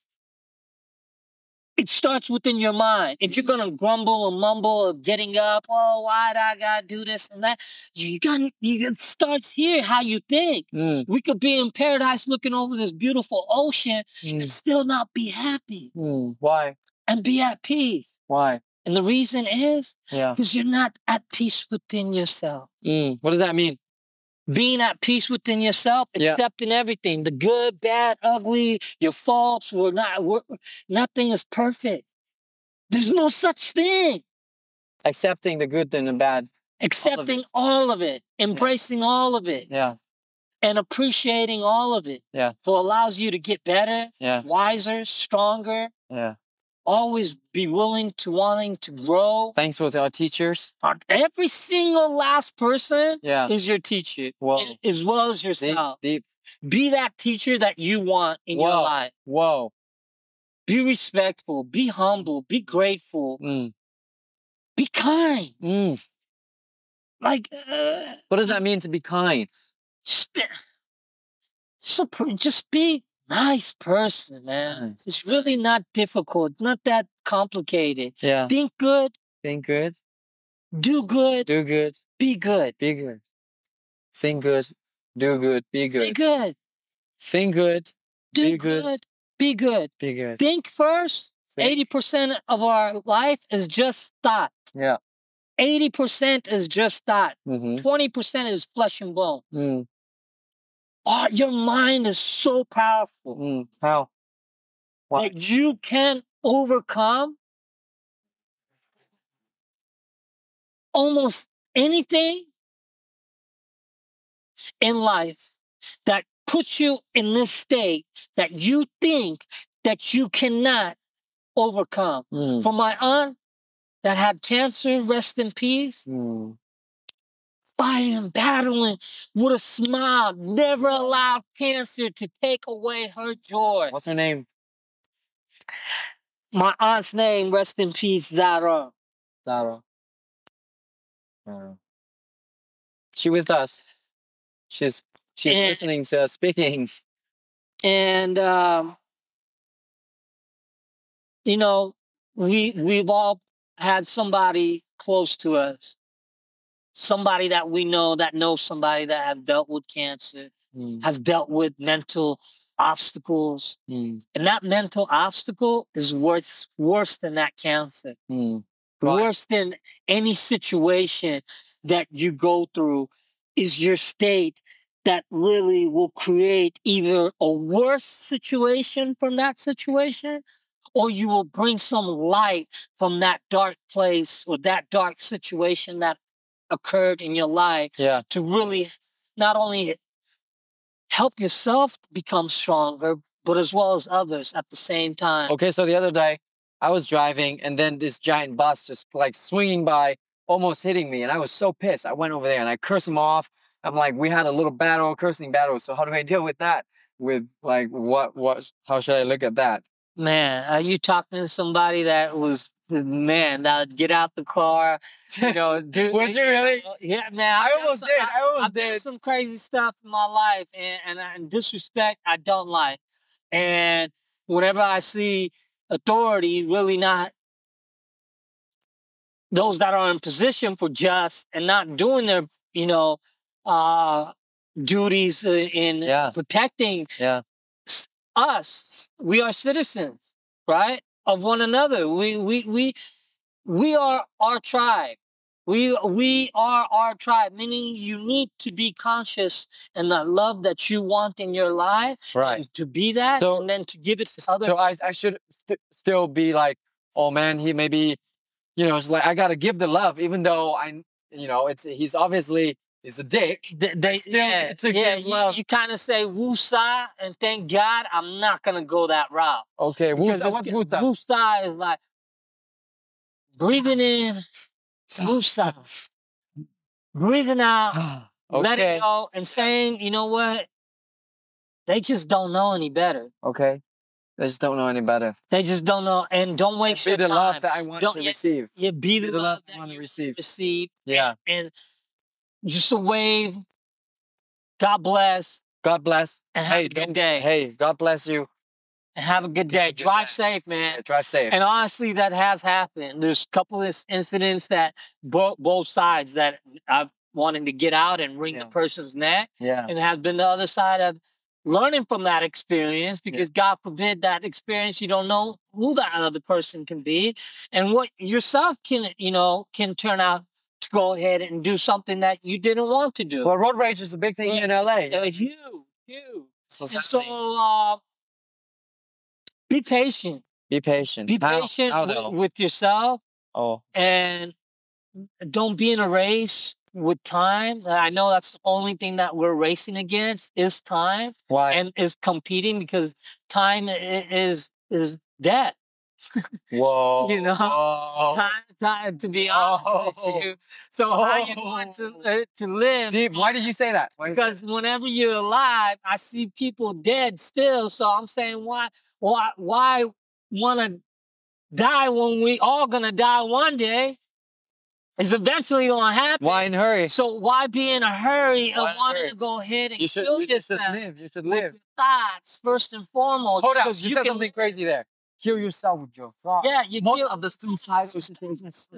[SPEAKER 3] It starts within your mind. If you're gonna grumble and mumble of getting up, oh, why do I gotta do this and that? You got you, it starts here how you think.
[SPEAKER 1] Mm.
[SPEAKER 3] We could be in paradise looking over this beautiful ocean
[SPEAKER 1] Mm.
[SPEAKER 3] and still not be happy
[SPEAKER 1] Mm. Why?
[SPEAKER 3] and be at peace.
[SPEAKER 1] Why?
[SPEAKER 3] And the reason is
[SPEAKER 1] Yeah.
[SPEAKER 3] because you're not at peace within yourself.
[SPEAKER 1] Mm. What does that mean?
[SPEAKER 3] Being at peace within yourself,
[SPEAKER 1] Yeah.
[SPEAKER 3] accepting everything, the good, bad, ugly, your faults, we're not we're, nothing is perfect. There's no such thing.
[SPEAKER 1] Accepting the good and the bad.
[SPEAKER 3] Accepting all of it, embracing all of it,
[SPEAKER 1] Yeah.
[SPEAKER 3] and appreciating all of it.
[SPEAKER 1] Yeah.
[SPEAKER 3] For allows you to get better,
[SPEAKER 1] Yeah.
[SPEAKER 3] wiser, stronger,
[SPEAKER 1] Yeah.
[SPEAKER 3] Always be willing to wanting to grow.
[SPEAKER 1] Thanks to our teachers.
[SPEAKER 3] Every single last person
[SPEAKER 1] Yeah.
[SPEAKER 3] is your teacher,
[SPEAKER 1] Whoa.
[SPEAKER 3] as well as
[SPEAKER 1] Deep.
[SPEAKER 3] yourself.
[SPEAKER 1] Deep.
[SPEAKER 3] Be that teacher that you want in your
[SPEAKER 1] Whoa.
[SPEAKER 3] life.
[SPEAKER 1] Whoa.
[SPEAKER 3] Be respectful, be humble, be grateful,
[SPEAKER 1] Mm.
[SPEAKER 3] be kind.
[SPEAKER 1] Mm.
[SPEAKER 3] Like, uh,
[SPEAKER 1] What does that mean to be kind?
[SPEAKER 3] just be, just be nice person, man.
[SPEAKER 1] Nice.
[SPEAKER 3] It's really not difficult, not that complicated.
[SPEAKER 1] Yeah.
[SPEAKER 3] Think good,
[SPEAKER 1] Think good.
[SPEAKER 3] do good,
[SPEAKER 1] Do good.
[SPEAKER 3] be good.
[SPEAKER 1] Be good. Think good. Do good. Be good.
[SPEAKER 3] Be good.
[SPEAKER 1] Think good.
[SPEAKER 3] Do
[SPEAKER 1] Be good.
[SPEAKER 3] good. Be good.
[SPEAKER 1] Be good.
[SPEAKER 3] Think first. Eighty percent of our life is just thought.
[SPEAKER 1] Yeah.
[SPEAKER 3] Eighty percent is just thought.
[SPEAKER 1] Mm-hmm.
[SPEAKER 3] Twenty percent is flesh and bone.
[SPEAKER 1] Mm.
[SPEAKER 3] Oh, your mind is so powerful.
[SPEAKER 1] Mm. How?
[SPEAKER 3] Like you can overcome almost anything in life that puts you in this state that you think that you cannot overcome.
[SPEAKER 1] Mm.
[SPEAKER 3] For my aunt that had cancer, rest in peace,
[SPEAKER 1] Mm.
[SPEAKER 3] Fighting, battling with a smile, never allowed cancer to take away her joy.
[SPEAKER 1] What's her name?
[SPEAKER 3] My aunt's name, rest in peace, Zara.
[SPEAKER 1] Zara. Zara. She with us. She's she's
[SPEAKER 3] Eh.
[SPEAKER 1] listening to us speaking.
[SPEAKER 3] And um, you know, we we've all had somebody close to us, somebody that we know that knows somebody that has dealt with cancer,
[SPEAKER 1] Mm.
[SPEAKER 3] has dealt with mental obstacles,
[SPEAKER 1] Mm.
[SPEAKER 3] and that mental obstacle is worse worse than that cancer.
[SPEAKER 1] Mm. Right.
[SPEAKER 3] Worse than any situation that you go through is your state that really will create either a worse situation from that situation or you will bring some light from that dark place or that dark situation that occurred in your life
[SPEAKER 1] Yeah.
[SPEAKER 3] to really not only help yourself become stronger, but as well as others at the same time.
[SPEAKER 1] Okay, so the other day I was driving and then this giant bus just like swinging by, almost hitting me, and I was so pissed. I went over there and I cursed him off. I'm like, we had a little battle, cursing battle. So how do I deal with that? With like, what, what, how should I look at that?
[SPEAKER 3] Man, are you talking to somebody that was man that would get out the car, you know, do
[SPEAKER 1] Would you really?
[SPEAKER 3] Yeah, man.
[SPEAKER 1] I
[SPEAKER 3] I've
[SPEAKER 1] almost
[SPEAKER 3] some-
[SPEAKER 1] did. I almost
[SPEAKER 3] I've
[SPEAKER 1] did.
[SPEAKER 3] some crazy stuff in my life, and and, I- and disrespect I don't like. And whenever I see authority really not those that are in position for just and not doing their, you know, uh duties uh, in
[SPEAKER 1] Yeah.
[SPEAKER 3] protecting
[SPEAKER 1] Yeah.
[SPEAKER 3] us. We are citizens, right? Of one another. We we we we are our tribe. We we are our tribe, meaning you need to be conscious and the love that you want in your life
[SPEAKER 1] Right.
[SPEAKER 3] to be that
[SPEAKER 1] So-
[SPEAKER 3] and then to give it to others.
[SPEAKER 1] So I, I should st- still be like, oh man, he maybe, you know, it's like I gotta give the love, even though I, you know, it's he's obviously he's a dick.
[SPEAKER 3] They, they,
[SPEAKER 1] still
[SPEAKER 3] yeah, yeah,
[SPEAKER 1] love.
[SPEAKER 3] you kind of say woosah, and thank God I'm not gonna go that route.
[SPEAKER 1] Okay,
[SPEAKER 3] Because
[SPEAKER 1] Wusa,
[SPEAKER 3] it's
[SPEAKER 1] what's Wusa?
[SPEAKER 3] woosah is like breathing in, woosah, breathing out, let it go, and saying, you know what? They just don't know any better.
[SPEAKER 1] okay. They just don't know any better.
[SPEAKER 3] They just don't know, and don't waste
[SPEAKER 1] Be
[SPEAKER 3] your
[SPEAKER 1] the love that I want
[SPEAKER 3] Don't-
[SPEAKER 1] to
[SPEAKER 3] yeah,
[SPEAKER 1] receive.
[SPEAKER 3] yeah, be
[SPEAKER 1] Be
[SPEAKER 3] the,
[SPEAKER 1] the
[SPEAKER 3] love
[SPEAKER 1] love I want to receive.
[SPEAKER 3] receive,
[SPEAKER 1] Yeah.
[SPEAKER 3] and just a wave. God bless,
[SPEAKER 1] God bless.
[SPEAKER 3] and have
[SPEAKER 1] Hey,
[SPEAKER 3] a good day.
[SPEAKER 1] Hey, God bless you.
[SPEAKER 3] And have a good day.
[SPEAKER 1] good
[SPEAKER 3] Drive
[SPEAKER 1] day.
[SPEAKER 3] safe, man.
[SPEAKER 1] Drive safe.
[SPEAKER 3] And honestly, that has happened. There's a couple of incidents that both both sides that I've wanted to get out and wring
[SPEAKER 1] Yeah.
[SPEAKER 3] the person's neck,
[SPEAKER 1] yeah.
[SPEAKER 3] and has been the other side of learning from that experience because God forbid that experience you don't know who that other person can be and what yourself can you know can turn out to go ahead and do something that you didn't want to do.
[SPEAKER 1] Well, road rage is a big thing here in LA.
[SPEAKER 3] Uh, huge, huge.
[SPEAKER 1] So
[SPEAKER 3] uh, be patient.
[SPEAKER 1] be patient.
[SPEAKER 3] Be patient
[SPEAKER 1] how
[SPEAKER 3] with,
[SPEAKER 1] though?
[SPEAKER 3] with yourself
[SPEAKER 1] Oh,
[SPEAKER 3] and don't be in a race with time. I know that's the only thing that we're racing against is time
[SPEAKER 1] why?
[SPEAKER 3] and is competing because time is is dead.
[SPEAKER 1] Whoa.
[SPEAKER 3] you know. Time, to be honest
[SPEAKER 1] Oh.
[SPEAKER 3] with you. So how you want to uh, to live?
[SPEAKER 1] Deep. Why did you say that? You
[SPEAKER 3] because whenever you're alive, I see people dead still. So I'm saying, why, why, why want to die when we all gonna die one day? It's eventually gonna happen.
[SPEAKER 1] Why in a hurry?
[SPEAKER 3] So why be in a hurry
[SPEAKER 1] Why
[SPEAKER 3] of wanting
[SPEAKER 1] hurry?
[SPEAKER 3] to go ahead and
[SPEAKER 1] You should,
[SPEAKER 3] kill
[SPEAKER 1] you should live. You should live.
[SPEAKER 3] thoughts first and foremost?
[SPEAKER 1] Hold on.
[SPEAKER 3] because
[SPEAKER 1] You, said
[SPEAKER 3] can-
[SPEAKER 1] something crazy there. Kill yourself with your thoughts.
[SPEAKER 3] Yeah, you
[SPEAKER 1] Most
[SPEAKER 3] kill.
[SPEAKER 1] of the suicides things.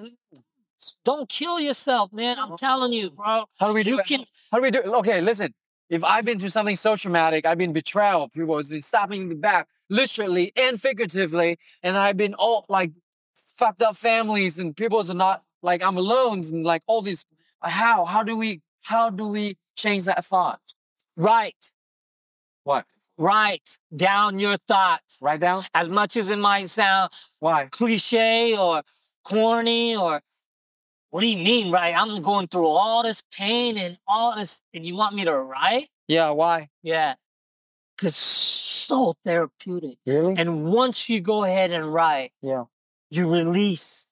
[SPEAKER 3] Don't kill yourself, man. I'm uh-huh. telling you, bro.
[SPEAKER 1] How do we do
[SPEAKER 3] You
[SPEAKER 1] it?
[SPEAKER 3] can.
[SPEAKER 1] How do we do it? Okay, listen. If I've been through something so traumatic, I've been betrayal, people have been stabbing me back, literally and figuratively, and I've been all like fucked up families and people's are not like I'm alone and like all these how how do we how do we change that thought?
[SPEAKER 3] Right,
[SPEAKER 1] What?
[SPEAKER 3] Right. Down your thoughts.
[SPEAKER 1] Write down?
[SPEAKER 3] As much as it might sound
[SPEAKER 1] Why?
[SPEAKER 3] cliche or corny or what do you mean, right? I'm going through all this pain and all this, and you want me to write?
[SPEAKER 1] Yeah, why?
[SPEAKER 3] Yeah. Cause so therapeutic.
[SPEAKER 1] Really?
[SPEAKER 3] And once you go ahead and write,
[SPEAKER 1] Yeah.
[SPEAKER 3] you release.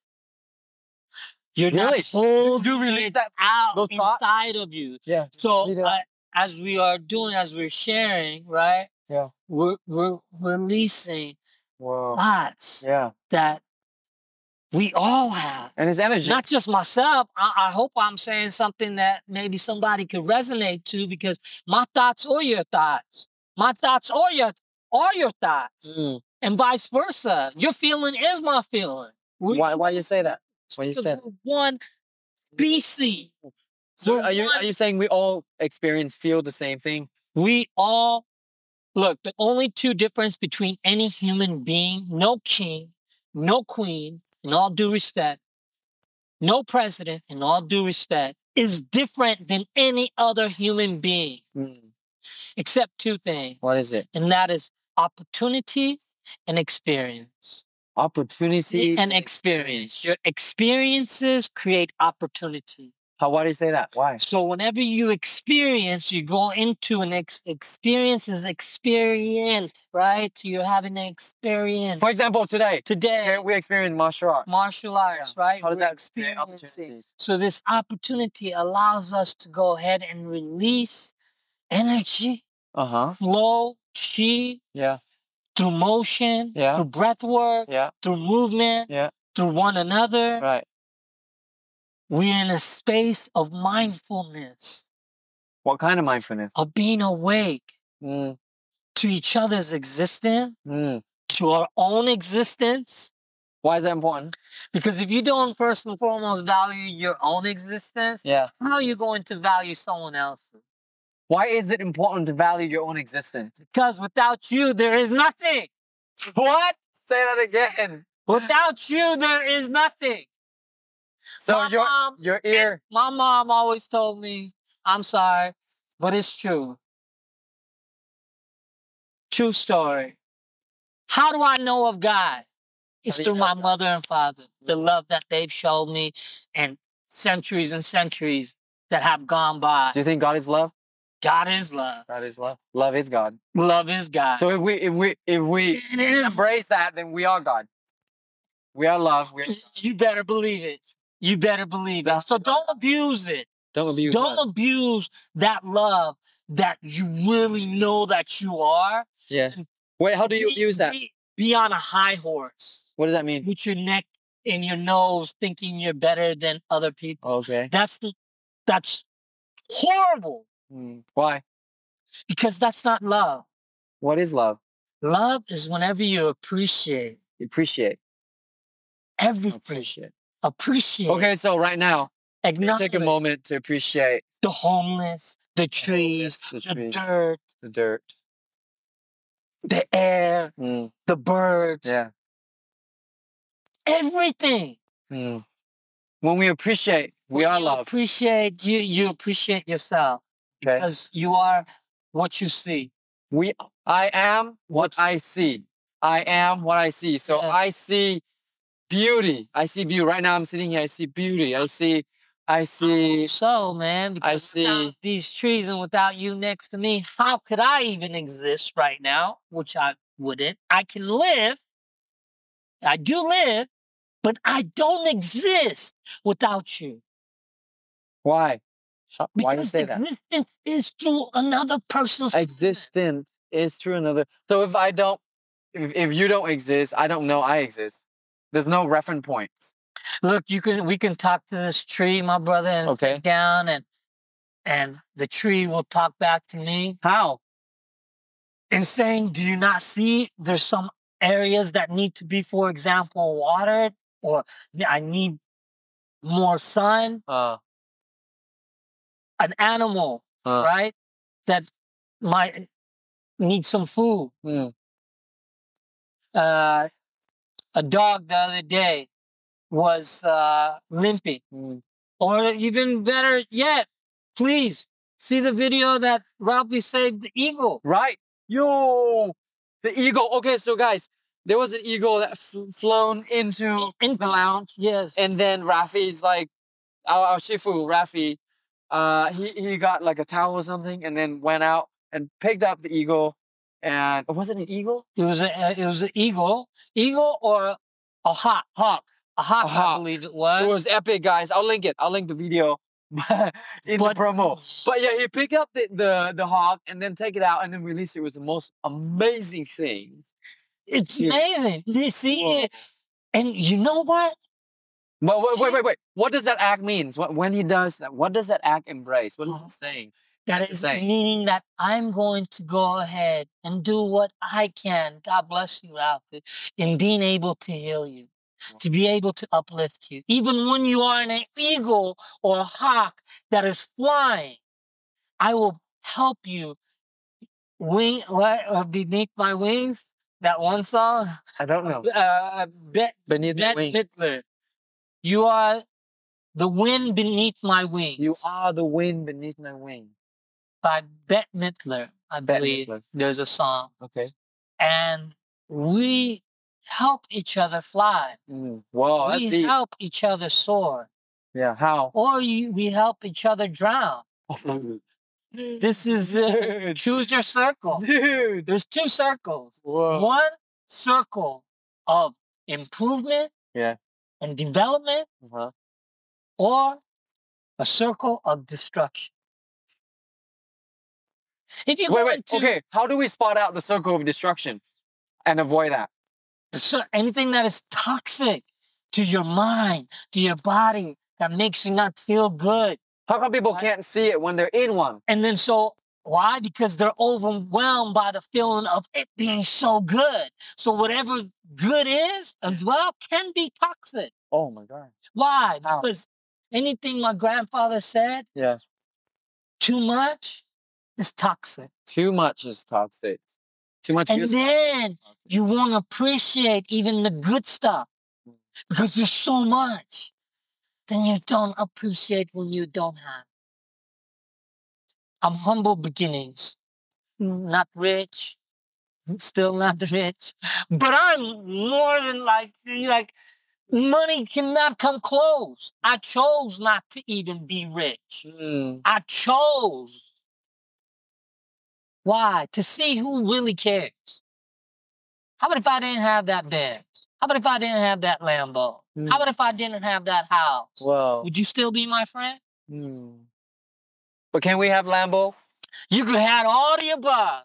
[SPEAKER 3] You're
[SPEAKER 1] Really?
[SPEAKER 3] not holding
[SPEAKER 1] do release that-
[SPEAKER 3] out
[SPEAKER 1] those thoughts?
[SPEAKER 3] inside of you.
[SPEAKER 1] Yeah.
[SPEAKER 3] So uh, as we are doing, as we're sharing, right?
[SPEAKER 1] Yeah.
[SPEAKER 3] We're we're releasing
[SPEAKER 1] Whoa.
[SPEAKER 3] thoughts
[SPEAKER 1] Yeah.
[SPEAKER 3] that we all have.
[SPEAKER 1] And it's energy.
[SPEAKER 3] Not just myself. I, I hope I'm saying something that maybe somebody could resonate to because my thoughts are your thoughts. My thoughts are your are your thoughts.
[SPEAKER 1] Mm.
[SPEAKER 3] And vice versa. Your feeling is my feeling. We,
[SPEAKER 1] Why why you say that? Why you say that?
[SPEAKER 3] one BC.
[SPEAKER 1] So
[SPEAKER 3] We're
[SPEAKER 1] you are you saying we all experience feel the same thing?
[SPEAKER 3] We all look, the only two difference between any human being, no king, no queen, in all due respect, no president, in all due respect, is different than any other human being,
[SPEAKER 1] Mm.
[SPEAKER 3] except two things,
[SPEAKER 1] What is it?
[SPEAKER 3] and that is opportunity and experience.
[SPEAKER 1] Opportunity
[SPEAKER 3] and experience. Your experiences create opportunity.
[SPEAKER 1] How? Why do you say that? Why?
[SPEAKER 3] So whenever you experience, you go into an ex- experience is experience, right? You're having an experience.
[SPEAKER 1] For example, today
[SPEAKER 3] Today,
[SPEAKER 1] we experience martial arts.
[SPEAKER 3] martial arts, right?
[SPEAKER 1] How does
[SPEAKER 3] We're
[SPEAKER 1] that opportunities?
[SPEAKER 3] So this opportunity allows us to go ahead and release energy,
[SPEAKER 1] Uh huh.
[SPEAKER 3] flow, chi
[SPEAKER 1] Yeah.
[SPEAKER 3] through motion,
[SPEAKER 1] Yeah.
[SPEAKER 3] through breath work,
[SPEAKER 1] Yeah.
[SPEAKER 3] through movement,
[SPEAKER 1] Yeah.
[SPEAKER 3] through one another.
[SPEAKER 1] Right.
[SPEAKER 3] We're in a space of mindfulness,
[SPEAKER 1] What kind of mindfulness?
[SPEAKER 3] of being awake
[SPEAKER 1] Mm.
[SPEAKER 3] to each other's existence,
[SPEAKER 1] Mm.
[SPEAKER 3] to our own existence.
[SPEAKER 1] Why is that important?
[SPEAKER 3] Because if you don't first and foremost value your own existence,
[SPEAKER 1] Yeah.
[SPEAKER 3] how are you going to value someone else's?
[SPEAKER 1] Why is it important to value your own existence?
[SPEAKER 3] Because without you, there is nothing.
[SPEAKER 1] What? Say that again.
[SPEAKER 3] Without you, there is nothing.
[SPEAKER 1] So
[SPEAKER 3] My
[SPEAKER 1] your
[SPEAKER 3] mom-
[SPEAKER 1] your ear.
[SPEAKER 3] My mom always told me, I'm sorry, but it's true. True story. How do I know of God? It's through my
[SPEAKER 1] God?
[SPEAKER 3] mother and father, the mm-hmm. love that they've showed me, and centuries and centuries that have gone by.
[SPEAKER 1] Do you think God is love?
[SPEAKER 3] God is love.
[SPEAKER 1] God is love. Love is God.
[SPEAKER 3] Love is God.
[SPEAKER 1] So if we if we if we embrace that, then we are God. We are love. We are,
[SPEAKER 3] you better believe it. You better believe it. So don't abuse it.
[SPEAKER 1] don't abuse
[SPEAKER 3] Don't
[SPEAKER 1] love.
[SPEAKER 3] abuse that love that you really know that you are.
[SPEAKER 1] Yeah. Wait, how do you
[SPEAKER 3] Be-
[SPEAKER 1] use that?
[SPEAKER 3] Be, be on a high horse
[SPEAKER 1] What does that mean?
[SPEAKER 3] with your neck in your nose, thinking you're better than other people.
[SPEAKER 1] Okay.
[SPEAKER 3] That's that's horrible
[SPEAKER 1] Mm. Why?
[SPEAKER 3] because that's not love.
[SPEAKER 1] What is love?
[SPEAKER 3] Love is whenever you appreciate
[SPEAKER 1] Appreciate.
[SPEAKER 3] everything.
[SPEAKER 1] Appreciate.
[SPEAKER 3] Appreciate.
[SPEAKER 1] Okay, so right now, take a moment to appreciate
[SPEAKER 3] the homeless, the trees,
[SPEAKER 1] the
[SPEAKER 3] the,
[SPEAKER 1] trees.
[SPEAKER 3] dirt,
[SPEAKER 1] the dirt.
[SPEAKER 3] the air,
[SPEAKER 1] Mm.
[SPEAKER 3] the birds,
[SPEAKER 1] Yeah.
[SPEAKER 3] everything.
[SPEAKER 1] Mm. When we appreciate, we
[SPEAKER 3] When
[SPEAKER 1] are
[SPEAKER 3] you
[SPEAKER 1] love.
[SPEAKER 3] Appreciate you. You appreciate yourself
[SPEAKER 1] Okay.
[SPEAKER 3] because you are what you see.
[SPEAKER 1] We I am what I see. I am what I see. So
[SPEAKER 3] Yeah.
[SPEAKER 1] I see beauty. I see beauty. Right now I'm sitting here, I see beauty. I see I see
[SPEAKER 3] So, man, because
[SPEAKER 1] see.
[SPEAKER 3] without these trees and without you next to me, how could I even exist right now? Which I wouldn't. I can live. I do live, but I don't exist without you.
[SPEAKER 1] why? Why do you say that?
[SPEAKER 3] Existence is through another person's
[SPEAKER 1] Existent is through another. So if I don't if, if you don't exist, I don't know I exist. There's no reference points.
[SPEAKER 3] Look, you can we can talk to this tree, my brother, and
[SPEAKER 1] Okay.
[SPEAKER 3] sit down and and the tree will talk back to me
[SPEAKER 1] How?
[SPEAKER 3] and saying, Do you not see there's some areas that need to be, for example, watered, or I need more sun?
[SPEAKER 1] Uh
[SPEAKER 3] An animal,
[SPEAKER 1] Uh.
[SPEAKER 3] right? That might need some food.
[SPEAKER 1] mm,
[SPEAKER 3] Uh a dog the other day was uh limping.
[SPEAKER 1] mm.
[SPEAKER 3] Or even better yet, please see the video that Rafi saved the eagle.
[SPEAKER 1] Right. Yo, the eagle. Okay, so guys, there was an eagle that f- flown into
[SPEAKER 3] In
[SPEAKER 1] the lounge,
[SPEAKER 3] Yes.
[SPEAKER 1] and then Rafi's like, our, our Shifu Rafi, uh, he he got like a towel or something, and then went out and picked up the eagle, and was it an eagle?
[SPEAKER 3] It was a uh, it was an eagle, eagle or a hawk, hawk, a hawk,
[SPEAKER 1] A hawk.
[SPEAKER 3] I believe it was.
[SPEAKER 1] It was epic, guys. I'll link it. I'll link the video in
[SPEAKER 3] But-
[SPEAKER 1] the promo. But yeah, he picked up the, the the hawk and then take it out and then release it. It was the most amazing thing.
[SPEAKER 3] it's
[SPEAKER 1] Yeah.
[SPEAKER 3] amazing. You see
[SPEAKER 1] Whoa.
[SPEAKER 3] and you know what?
[SPEAKER 1] But wait, wait, wait, wait. What does that act means? What when he does that? What does that act embrace? What is
[SPEAKER 3] Uh-huh.
[SPEAKER 1] he saying?
[SPEAKER 3] That is
[SPEAKER 1] saying?
[SPEAKER 3] meaning that I'm going to go ahead and do what I can. God bless you, Rafi, in being able to heal you, to be able to uplift you, even when you are an eagle or a hawk that is flying. I will help you. Wing, what uh, beneath my wings? That one song.
[SPEAKER 1] I don't know.
[SPEAKER 3] Uh, Bet
[SPEAKER 1] Beneath the
[SPEAKER 3] Bette
[SPEAKER 1] wing.
[SPEAKER 3] Midler. You are The Wind Beneath My Wings
[SPEAKER 1] You are the wind beneath my wing.
[SPEAKER 3] By Bette Midler, I
[SPEAKER 1] Bette
[SPEAKER 3] believe.
[SPEAKER 1] Midler.
[SPEAKER 3] There's a song.
[SPEAKER 1] Okay.
[SPEAKER 3] And we help each other fly.
[SPEAKER 1] Mm. Wow,
[SPEAKER 3] we
[SPEAKER 1] deep.
[SPEAKER 3] help each other soar.
[SPEAKER 1] Yeah, how?
[SPEAKER 3] Or you, we help each other drown. This is uh, choose your circle.
[SPEAKER 1] Dude.
[SPEAKER 3] There's two circles.
[SPEAKER 1] Whoa.
[SPEAKER 3] One circle of improvement
[SPEAKER 1] Yeah.
[SPEAKER 3] and development,
[SPEAKER 1] Uh-huh.
[SPEAKER 3] or a circle of destruction. If you
[SPEAKER 1] Wait, wait.
[SPEAKER 3] into
[SPEAKER 1] Okay, how do we spot out the circle of destruction and avoid that?
[SPEAKER 3] So anything that is toxic to your mind, to your body, that makes you not feel good,
[SPEAKER 1] How come people
[SPEAKER 3] Right.
[SPEAKER 1] can't see it when they're in one?
[SPEAKER 3] and then so why? Because they're overwhelmed by the feeling of it being so good. So whatever good is as well can be toxic.
[SPEAKER 1] Oh my god.
[SPEAKER 3] Why? Because anything my grandfather said,
[SPEAKER 1] Yeah.
[SPEAKER 3] too much is toxic.
[SPEAKER 1] Too much is toxic. Too much
[SPEAKER 3] And then you won't appreciate even the good stuff because there's so much. Then you don't appreciate when you don't have. I'm humble beginnings, not rich, still not rich, but I'm more than like like money cannot come close. I chose not to even be rich.
[SPEAKER 1] Mm.
[SPEAKER 3] I chose. Why? To see who really cares. How about if I didn't have that Benz? How about if I didn't have that Lambo?
[SPEAKER 1] Mm.
[SPEAKER 3] How about if I didn't have that house?
[SPEAKER 1] Well.
[SPEAKER 3] Would you still be my friend?
[SPEAKER 1] Mm. But can we have Lambo?
[SPEAKER 3] You could have all the above.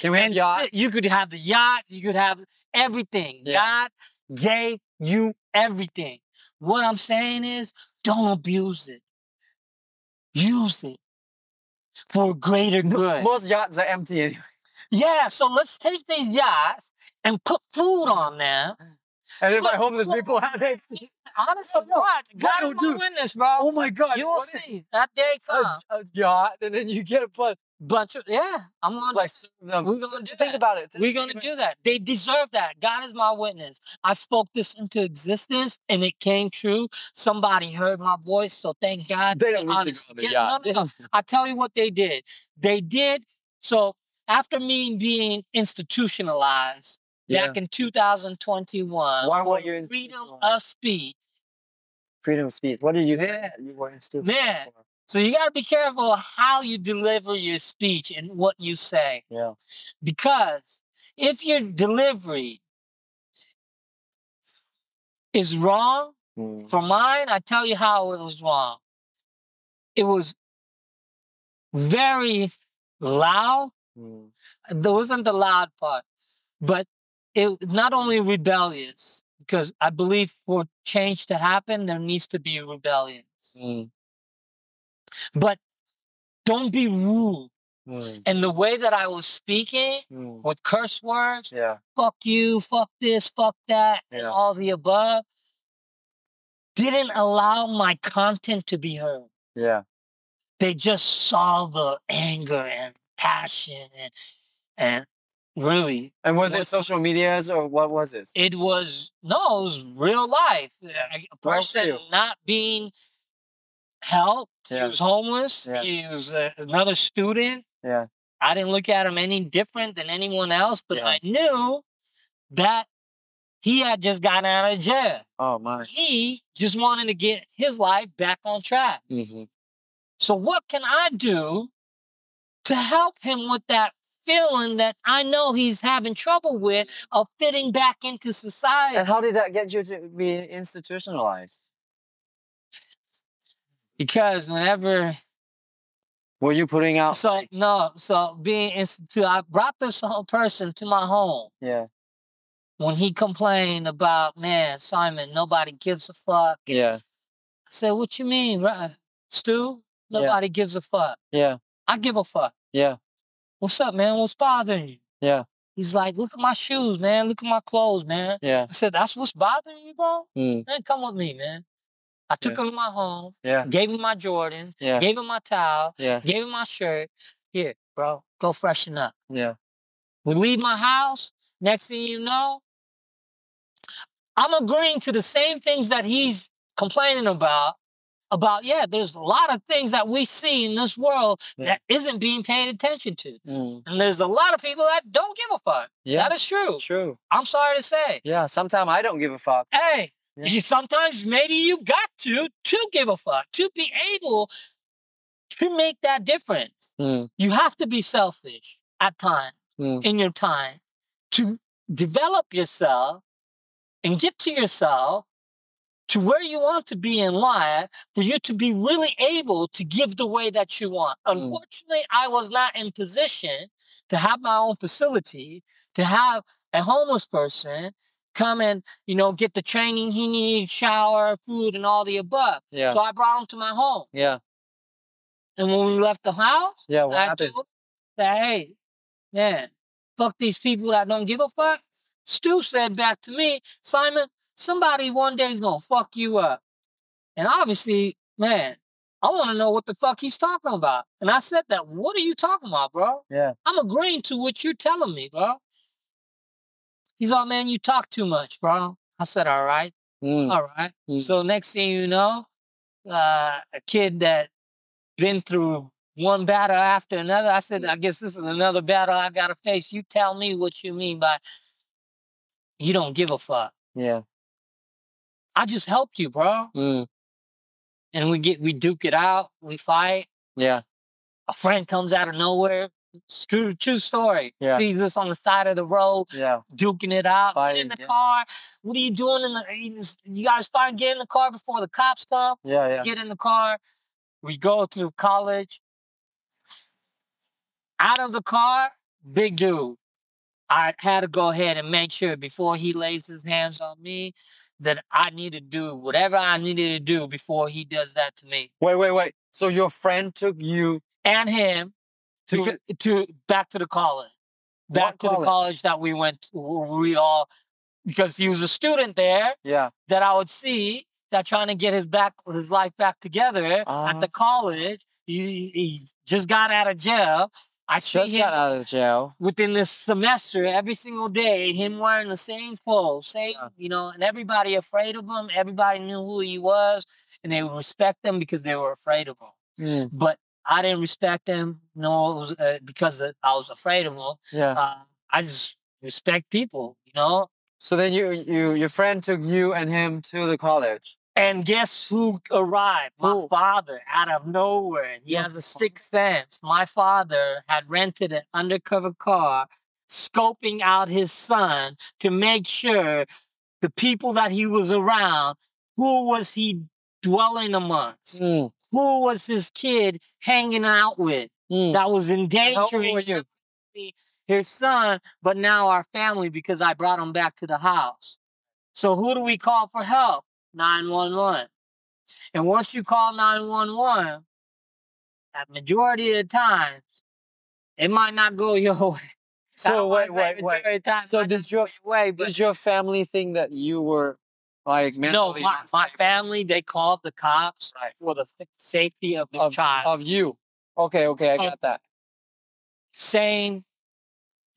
[SPEAKER 1] Can we have
[SPEAKER 3] And
[SPEAKER 1] yacht?
[SPEAKER 3] You could have the yacht. You could have everything.
[SPEAKER 1] Yeah.
[SPEAKER 3] God gave you everything. What I'm saying is, don't abuse it. Use it for greater good.
[SPEAKER 1] Most yachts are empty anyway.
[SPEAKER 3] Yeah, so let's take these yachts and put food on them.
[SPEAKER 1] And if my homeless people have it.
[SPEAKER 3] Honestly,
[SPEAKER 1] no,
[SPEAKER 3] what? God
[SPEAKER 1] no, dude.
[SPEAKER 3] witness, bro.
[SPEAKER 1] Oh my god.
[SPEAKER 3] you will see. That day
[SPEAKER 1] A,
[SPEAKER 3] comes.
[SPEAKER 1] a yacht and then you get a bunch
[SPEAKER 3] Bunch of yeah, I'm gonna
[SPEAKER 1] like um,
[SPEAKER 3] we're gonna do
[SPEAKER 1] think
[SPEAKER 3] that.
[SPEAKER 1] about it.
[SPEAKER 3] We're gonna do that. They deserve that. God is my witness. I spoke this into existence and it came true. Somebody heard my voice, so thank God.
[SPEAKER 1] They don't need to go the
[SPEAKER 3] Yeah, no, no. I tell you what they did. They did so after me being institutionalized
[SPEAKER 1] Yeah.
[SPEAKER 3] back in 2021
[SPEAKER 1] Why weren't you
[SPEAKER 3] freedom of speech.
[SPEAKER 1] Freedom of speech. What did you hear? You were in stupid.
[SPEAKER 3] Man. So you got to be careful how you deliver your speech and what you say.
[SPEAKER 1] Yeah.
[SPEAKER 3] Because if your delivery is wrong,
[SPEAKER 1] Mm.
[SPEAKER 3] for mine, I tell you how it was wrong. It was very loud.
[SPEAKER 1] Mm.
[SPEAKER 3] There wasn't the loud part, but it not only rebellious, because I believe for change to happen, there needs to be rebellion.
[SPEAKER 1] Mm.
[SPEAKER 3] But don't be rude.
[SPEAKER 1] Mm.
[SPEAKER 3] And the way that I was speaking
[SPEAKER 1] Mm.
[SPEAKER 3] with curse words,
[SPEAKER 1] Yeah.
[SPEAKER 3] fuck you, fuck this, fuck that, and all the above, didn't allow my content to be heard.
[SPEAKER 1] Yeah.
[SPEAKER 3] They just saw the anger and passion and and really
[SPEAKER 1] And was it social medias or what was it?
[SPEAKER 3] it was no, it was real life. A person not being helped.
[SPEAKER 1] Yeah.
[SPEAKER 3] He was homeless.
[SPEAKER 1] Yeah.
[SPEAKER 3] He was uh, another student.
[SPEAKER 1] Yeah.
[SPEAKER 3] I didn't look at him any different than anyone else, but
[SPEAKER 1] Yeah.
[SPEAKER 3] I knew that he had just gotten out of jail.
[SPEAKER 1] Oh my.
[SPEAKER 3] He just wanted to get his life back on track.
[SPEAKER 1] Mm-hmm.
[SPEAKER 3] So, what can I do to help him with that feeling that I know he's having trouble with of fitting back into society?
[SPEAKER 1] And how did that get you to be institutionalized?
[SPEAKER 3] Because whenever
[SPEAKER 1] Were you putting out?
[SPEAKER 3] So no, so being institute, I brought this whole person to my home
[SPEAKER 1] Yeah.
[SPEAKER 3] when he complained about, man, Simon, nobody gives a fuck.
[SPEAKER 1] Yeah.
[SPEAKER 3] I said, what you mean, right? Stu?
[SPEAKER 1] Yeah.
[SPEAKER 3] Nobody gives a fuck.
[SPEAKER 1] Yeah.
[SPEAKER 3] I give a fuck.
[SPEAKER 1] Yeah.
[SPEAKER 3] What's up, man? What's bothering you?
[SPEAKER 1] Yeah.
[SPEAKER 3] He's like, look at my shoes, man. Look at my clothes, man.
[SPEAKER 1] Yeah.
[SPEAKER 3] I said, that's what's bothering you, bro?
[SPEAKER 1] Mm.
[SPEAKER 3] Man, come with me, man. I took
[SPEAKER 1] Yeah.
[SPEAKER 3] him to my home,
[SPEAKER 1] Yeah.
[SPEAKER 3] gave him my Jordans,
[SPEAKER 1] Yeah.
[SPEAKER 3] gave him my towel,
[SPEAKER 1] Yeah.
[SPEAKER 3] gave him my shirt. Here, bro, go freshen up.
[SPEAKER 1] Yeah.
[SPEAKER 3] We leave my house. Next thing you know, I'm agreeing to the same things that he's complaining about about yeah, there's a lot of things that we see in this world
[SPEAKER 1] Yeah.
[SPEAKER 3] that isn't being paid attention to.
[SPEAKER 1] Mm.
[SPEAKER 3] And there's a lot of people that don't give a fuck.
[SPEAKER 1] Yeah,
[SPEAKER 3] That is true.
[SPEAKER 1] true.
[SPEAKER 3] I'm sorry to say.
[SPEAKER 1] Yeah, sometimes I don't give a fuck.
[SPEAKER 3] Hey,
[SPEAKER 1] Yeah.
[SPEAKER 3] you- sometimes maybe you got to to give a fuck to be able to make that difference.
[SPEAKER 1] Mm.
[SPEAKER 3] You have to be selfish at times
[SPEAKER 1] Mm.
[SPEAKER 3] in your time to develop yourself and get to yourself to where you want to be in life for you to be really able to give the way that you want.
[SPEAKER 1] Mm.
[SPEAKER 3] Unfortunately, I was not in position to have my own facility, to have a homeless person come and, you know, get the training he needs, shower, food, and all the above.
[SPEAKER 1] Yeah,
[SPEAKER 3] So I brought him to my home.
[SPEAKER 1] yeah,
[SPEAKER 3] And when we left the house,
[SPEAKER 1] yeah. What
[SPEAKER 3] I
[SPEAKER 1] happened?
[SPEAKER 3] told him that, hey, man, fuck these people that don't give a fuck. Stu said back to me, Simon, somebody one day is gonna fuck you up. And obviously, man, I want to know what the fuck he's talking about. And I said that, what are you talking about, bro?
[SPEAKER 1] Yeah.
[SPEAKER 3] I'm agreeing to what you're telling me, bro. He's all, man, you talk too much, bro. I said, all right.
[SPEAKER 1] Mm.
[SPEAKER 3] All right.
[SPEAKER 1] Mm.
[SPEAKER 3] So next thing you know, uh, a kid that been through one battle after another. I said, I guess this is another battle I gotta face. You tell me what you mean by you don't give a fuck.
[SPEAKER 1] Yeah.
[SPEAKER 3] I just helped you, bro.
[SPEAKER 1] Mm.
[SPEAKER 3] And we get we duke it out, we fight.
[SPEAKER 1] Yeah.
[SPEAKER 3] A friend comes out of nowhere. True, true story.
[SPEAKER 1] Yeah.
[SPEAKER 3] He's just on the side of the road,
[SPEAKER 1] Yeah.
[SPEAKER 3] duking it out. Get
[SPEAKER 1] Fighting,
[SPEAKER 3] in the
[SPEAKER 1] yeah.
[SPEAKER 3] car. What are you doing in the? You, just- you guys fight. Get in the car before the cops come.
[SPEAKER 1] Yeah. Yeah.
[SPEAKER 3] get in the car. We go to college. Out of the car, big dude. I had to go ahead and make sure before he lays his hands on me that I need to do whatever I needed to do before he does that to me.
[SPEAKER 1] Wait, wait, wait. So your friend took you
[SPEAKER 3] And him
[SPEAKER 1] to
[SPEAKER 3] to, to back to the college. Back to the
[SPEAKER 1] college?
[SPEAKER 3] college that we went to, where we all because he was a student there
[SPEAKER 1] yeah.
[SPEAKER 3] that I would see that trying to get his back his life back together at
[SPEAKER 1] Ah.
[SPEAKER 3] the college. He, he just got out of jail. I see
[SPEAKER 1] Just
[SPEAKER 3] him
[SPEAKER 1] got out of jail.
[SPEAKER 3] within this semester every single day, him wearing the same clothes, same,
[SPEAKER 1] Yeah.
[SPEAKER 3] you know, and everybody afraid of him. Everybody knew who he was, and they would respect him because they were afraid of him.
[SPEAKER 1] Mm.
[SPEAKER 3] But I didn't respect him, no, it was, uh, because I was afraid of him.
[SPEAKER 1] Yeah.
[SPEAKER 3] Uh, I just respect people, you know.
[SPEAKER 1] So then you, you, your friend took you and him to the college.
[SPEAKER 3] And guess who arrived? My
[SPEAKER 1] Who?
[SPEAKER 3] father out of nowhere. He has a sixth sense. My father had rented an undercover car, scoping out his son to make sure the people that he was around, who was he dwelling amongst?
[SPEAKER 1] Mm.
[SPEAKER 3] Who was his kid hanging out with
[SPEAKER 1] Mm.
[SPEAKER 3] that was endangering his son, but now our family because I brought him back to the house. So who do we call for help? 911. And once you call 911, at majority of the times, it might not go your way.
[SPEAKER 1] So wait, wait, wait.
[SPEAKER 3] majority of the time, it
[SPEAKER 1] So
[SPEAKER 3] might
[SPEAKER 1] did
[SPEAKER 3] not go
[SPEAKER 1] your
[SPEAKER 3] way,
[SPEAKER 1] did your family think that you were like
[SPEAKER 3] no, my, my family, they called the cops
[SPEAKER 1] Right.
[SPEAKER 3] for the safety of the
[SPEAKER 1] of,
[SPEAKER 3] child.
[SPEAKER 1] of you? Okay, okay, I got that.
[SPEAKER 3] saying,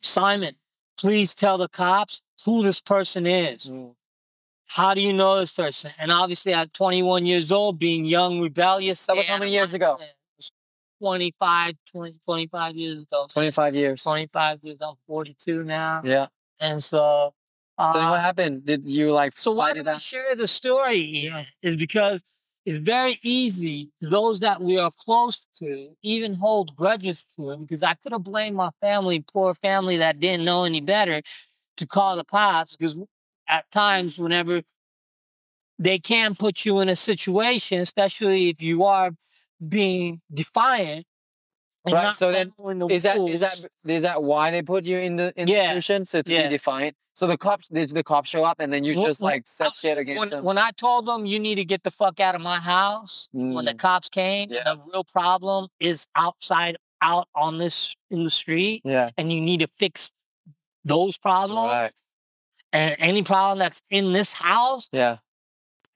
[SPEAKER 3] Simon, please tell the cops who this person is.
[SPEAKER 1] Mm.
[SPEAKER 3] How do you know this person? And obviously, at 21 years old, being young, rebellious.
[SPEAKER 1] That was how many years ago?
[SPEAKER 3] 25, 20, 25 years ago.
[SPEAKER 1] Twenty five years.
[SPEAKER 3] 25 years, I'm 42 now.
[SPEAKER 1] Yeah.
[SPEAKER 3] And so, uh,
[SPEAKER 1] So what happened? Did you like
[SPEAKER 3] so why
[SPEAKER 1] did
[SPEAKER 3] I share the story Is because it's very easy to those that we are close to even hold grudges to it because I could have blamed my family, poor family that didn't know any better, to call the cops because at times whenever they can put you in a situation, especially if you are being defiant.
[SPEAKER 1] Right, so then
[SPEAKER 3] the
[SPEAKER 1] Is that is that is that why they put you in the
[SPEAKER 3] Yeah,
[SPEAKER 1] institution? So to
[SPEAKER 3] yeah.
[SPEAKER 1] be defiant. So the cops did the cops show up and then you just
[SPEAKER 3] wh-
[SPEAKER 1] like said shit against
[SPEAKER 3] when,
[SPEAKER 1] them?
[SPEAKER 3] when I told them you need to get the fuck out of my house, when the
[SPEAKER 1] Mm.
[SPEAKER 3] cops came,
[SPEAKER 1] Yeah.
[SPEAKER 3] the real problem is outside, out on this in the street,
[SPEAKER 1] yeah.
[SPEAKER 3] and you need to fix those problems.
[SPEAKER 1] Right.
[SPEAKER 3] And any problem that's in this house
[SPEAKER 1] Yeah.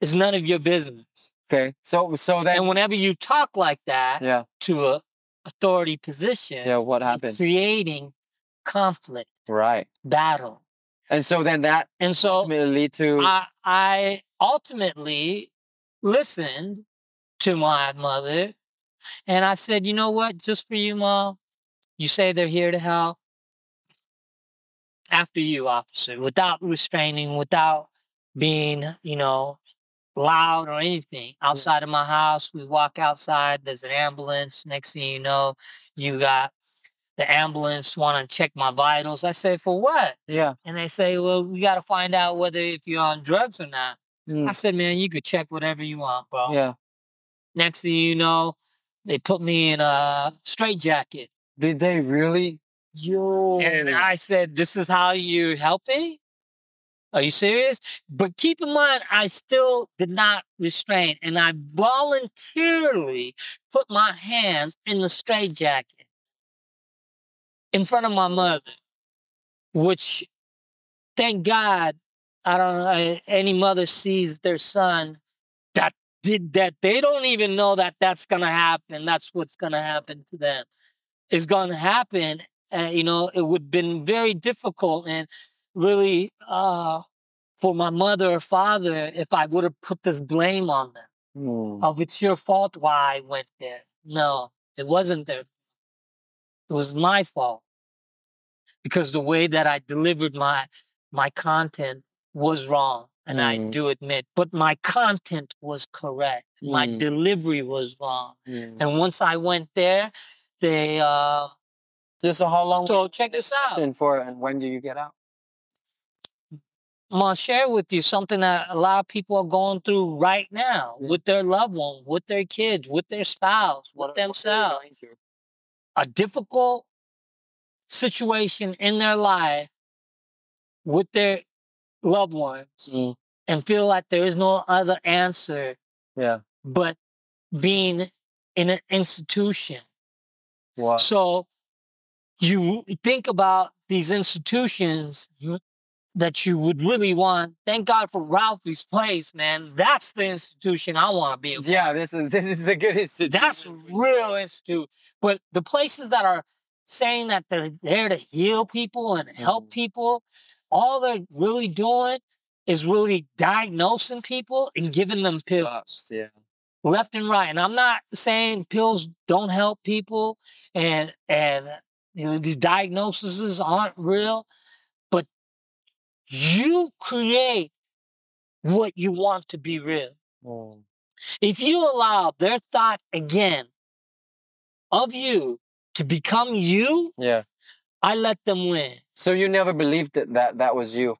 [SPEAKER 3] is none of your business.
[SPEAKER 1] Okay. So so then
[SPEAKER 3] And whenever you talk like that
[SPEAKER 1] yeah
[SPEAKER 3] to a authority position,
[SPEAKER 1] yeah what happened?
[SPEAKER 3] creating conflict,
[SPEAKER 1] Right.
[SPEAKER 3] battle.
[SPEAKER 1] And so then that
[SPEAKER 3] And so
[SPEAKER 1] ultimately lead to
[SPEAKER 3] I, I ultimately listened to my mother. And I said, you know what? Just for you, mom, you say they're here to help. After you, officer, without restraining, without being, you know, loud or anything. Outside of my house, we walk outside, there's an ambulance. Next thing you know, you got the ambulance want to check my vitals. I say, for what?
[SPEAKER 1] Yeah.
[SPEAKER 3] And they say, well, we got to find out whether if you're on drugs or not.
[SPEAKER 1] Mm.
[SPEAKER 3] I said, man, you could check whatever you want, bro.
[SPEAKER 1] Yeah.
[SPEAKER 3] Next thing you know, they put me in a straitjacket.
[SPEAKER 1] Did they really? Yo.
[SPEAKER 3] And I said, this is how you're helping? Are you serious? But keep in mind, I still did not restrain and I voluntarily put my hands in the straitjacket in front of my mother, which thank God, I don't know, any mother sees their son that did that. They don't even know that that's going to happen. That's what's going to happen to them. It's going to happen. Uh, you know, it would have been very difficult and really uh, for my mother or father if I would have put this blame on them.
[SPEAKER 1] Mm.
[SPEAKER 3] Of it's your fault why I went there. No, it wasn't their. It was my fault because the way that I delivered my my content was wrong, and I
[SPEAKER 1] Mm.
[SPEAKER 3] do admit. But my content was correct. My
[SPEAKER 1] Mm.
[SPEAKER 3] delivery was wrong.
[SPEAKER 1] Mm.
[SPEAKER 3] And once I went there, they uh
[SPEAKER 1] Yeah, so how long?
[SPEAKER 3] so check this out.
[SPEAKER 1] for, and when do you get out?
[SPEAKER 3] I'm gonna share with you something that a lot of people are going through right now with their loved one, with their kids, with their spouse, with
[SPEAKER 1] What- what are you
[SPEAKER 3] themselves.
[SPEAKER 1] going?
[SPEAKER 3] A difficult situation in their life with their loved ones
[SPEAKER 1] Mm.
[SPEAKER 3] and feel like there is no other answer
[SPEAKER 1] Yeah.
[SPEAKER 3] but being in an institution.
[SPEAKER 1] Wow.
[SPEAKER 3] So you think about these institutions that you would really want. Thank God for Rafi's place, man. That's the institution I want to be. part
[SPEAKER 1] Yeah, this is this is the good institution.
[SPEAKER 3] That's real institute. But the places that are saying that they're there to heal people and help
[SPEAKER 1] Mhm.
[SPEAKER 3] people, all they're really doing is really diagnosing people and giving them pills
[SPEAKER 1] Yeah.
[SPEAKER 3] left and right. And I'm not saying pills don't help people and and you know these diagnoses aren't real, you create what you want to be real.
[SPEAKER 1] Mm.
[SPEAKER 3] If you allow their thought again of you to become you,
[SPEAKER 1] Yeah.
[SPEAKER 3] I let them win.
[SPEAKER 1] So you never believed that that, that was you.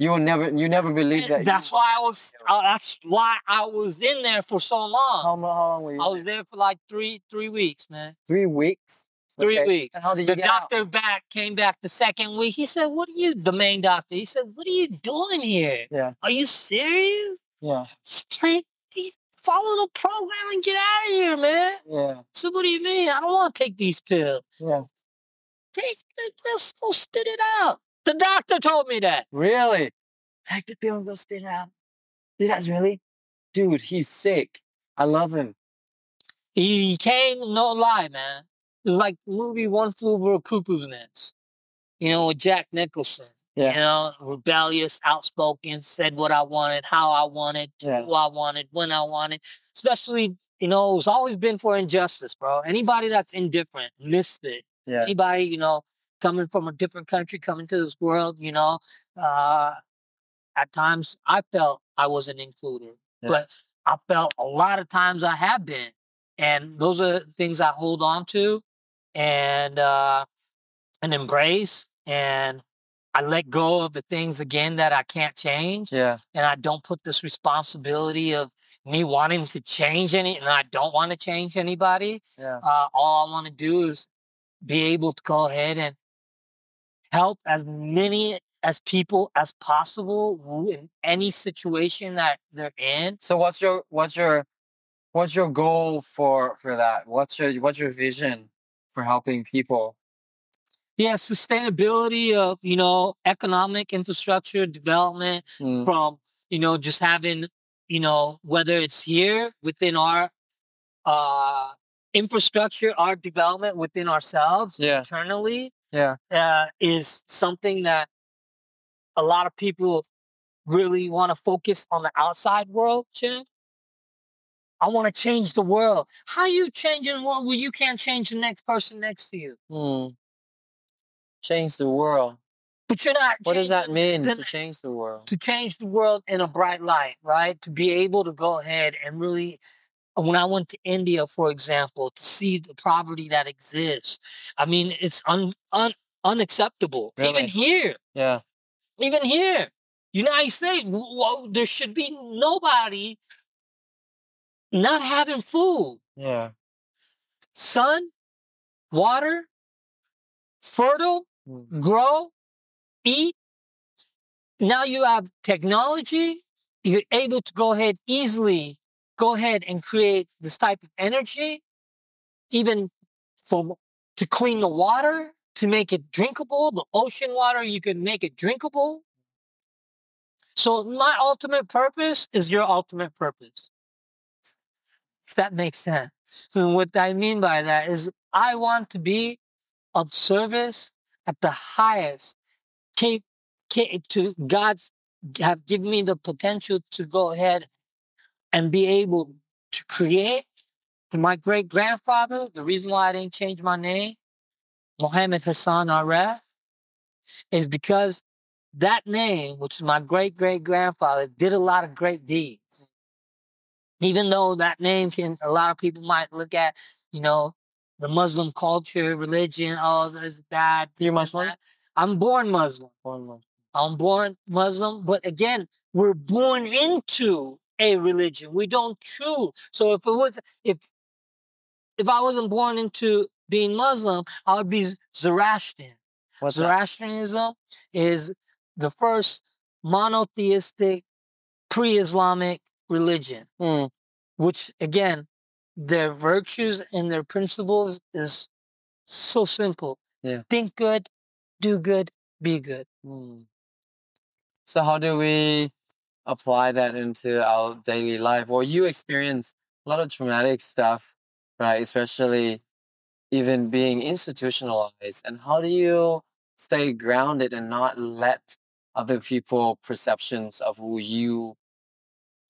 [SPEAKER 1] You will never you never believed that.
[SPEAKER 3] That's
[SPEAKER 1] you-
[SPEAKER 3] why I was. Uh, that's why I was in there for so long.
[SPEAKER 1] How, how long were you?
[SPEAKER 3] I was there for like three three weeks, man.
[SPEAKER 1] three weeks.
[SPEAKER 3] Three
[SPEAKER 1] Okay.
[SPEAKER 3] weeks.
[SPEAKER 1] And how did you
[SPEAKER 3] The
[SPEAKER 1] get out?
[SPEAKER 3] doctor back came back the second week. He said, "What are you?" The main doctor. He said, "What are you doing here?
[SPEAKER 1] Yeah.
[SPEAKER 3] Are you serious?
[SPEAKER 1] Yeah.
[SPEAKER 3] Just play, follow the program and get out of here, man."
[SPEAKER 1] Yeah.
[SPEAKER 3] So what do you mean? I don't want to take these pills.
[SPEAKER 1] Yeah.
[SPEAKER 3] Take the pills, go spit it out. The doctor told me that.
[SPEAKER 1] Really? Take the pill and go spit it out. Dude, that's really? Dude, he's sick. I love him.
[SPEAKER 3] He came, no lie, man. Like the movie One Flew Over a Cuckoo's Nest. You know, with Jack Nicholson.
[SPEAKER 1] Yeah.
[SPEAKER 3] You know, rebellious, outspoken, said what I wanted, how I wanted,
[SPEAKER 1] Yeah.
[SPEAKER 3] who I wanted, when I wanted. Especially, you know, it's always been for injustice, bro. Anybody that's indifferent, misfit,
[SPEAKER 1] Yeah.
[SPEAKER 3] anybody, you know, coming from a different country, coming to this world, you know, uh, at times I felt I wasn't included,
[SPEAKER 1] Yeah.
[SPEAKER 3] but I felt a lot of times I have been. And those are things I hold on to and, uh, and embrace. And I let go of the things again that I can't change.
[SPEAKER 1] Yeah.
[SPEAKER 3] And I don't put this responsibility of me wanting to change any, and I don't want to change anybody
[SPEAKER 1] Yeah.
[SPEAKER 3] uh, all I want to do is be able to go ahead and help as many as people as possible in any situation that they're in.
[SPEAKER 1] So what's your what's your what's your goal for for that? What's your what's your vision for helping people?
[SPEAKER 3] Yeah, sustainability of you know economic infrastructure development
[SPEAKER 1] Mm.
[SPEAKER 3] from you know just having you know whether it's here within our uh infrastructure, our development within ourselves
[SPEAKER 1] Yeah.
[SPEAKER 3] internally,
[SPEAKER 1] Yeah.
[SPEAKER 3] uh, is something that a lot of people really want to focus on the outside world, Chien. I want to change the world. How you changing the world when you can't change the next person next to you?
[SPEAKER 1] Hmm. Change the world.
[SPEAKER 3] But you're not.
[SPEAKER 1] What does that mean
[SPEAKER 3] then-
[SPEAKER 1] to change the world?
[SPEAKER 3] to change the world in a bright light, right? To be able to go ahead and really, when I went to India, for example, to see the poverty that exists, I mean, it's un, un, unacceptable.
[SPEAKER 1] Really?
[SPEAKER 3] Even here,
[SPEAKER 1] Yeah.
[SPEAKER 3] even here, United States, w- w- there should be nobody not having food,
[SPEAKER 1] Yeah.
[SPEAKER 3] sun, water, fertile,
[SPEAKER 1] Mm.
[SPEAKER 3] grow, eat. Now you have technology. You're able to go ahead easily, go ahead and create this type of energy, even from to clean the water, to make it drinkable. The ocean water, you can make it drinkable. So my ultimate purpose is your ultimate purpose. If that makes sense. So what I mean by that is I want to be of service at the highest cap- ca- to God have given me the potential to go ahead and be able to create. My great grandfather, the reason why I didn't change my name, Mohammed Hassan Aref, is because that name, which is my great great grandfather, did a lot of great deeds. Even though that name can, a lot of people might look at, you know, the Muslim culture, religion, all this bad. You're
[SPEAKER 1] Muslim?
[SPEAKER 3] I'm born Muslim.
[SPEAKER 1] One more.
[SPEAKER 3] I'm born Muslim, but again, we're born into a religion. We don't choose. So if it was, if if I wasn't born into being Muslim, I would be Zoroastrian.
[SPEAKER 1] What's?
[SPEAKER 3] Zoroastrianism is the first monotheistic pre-Islamic religion,
[SPEAKER 1] Hmm.
[SPEAKER 3] which again, their virtues and their principles is so simple.
[SPEAKER 1] Yeah.
[SPEAKER 3] Think good, do good, be good.
[SPEAKER 1] Hmm. So how do we apply that into our daily life? Well, you experience a lot of traumatic stuff, right? Especially even being institutionalized. And how do you stay grounded and not let other people perceptions of who you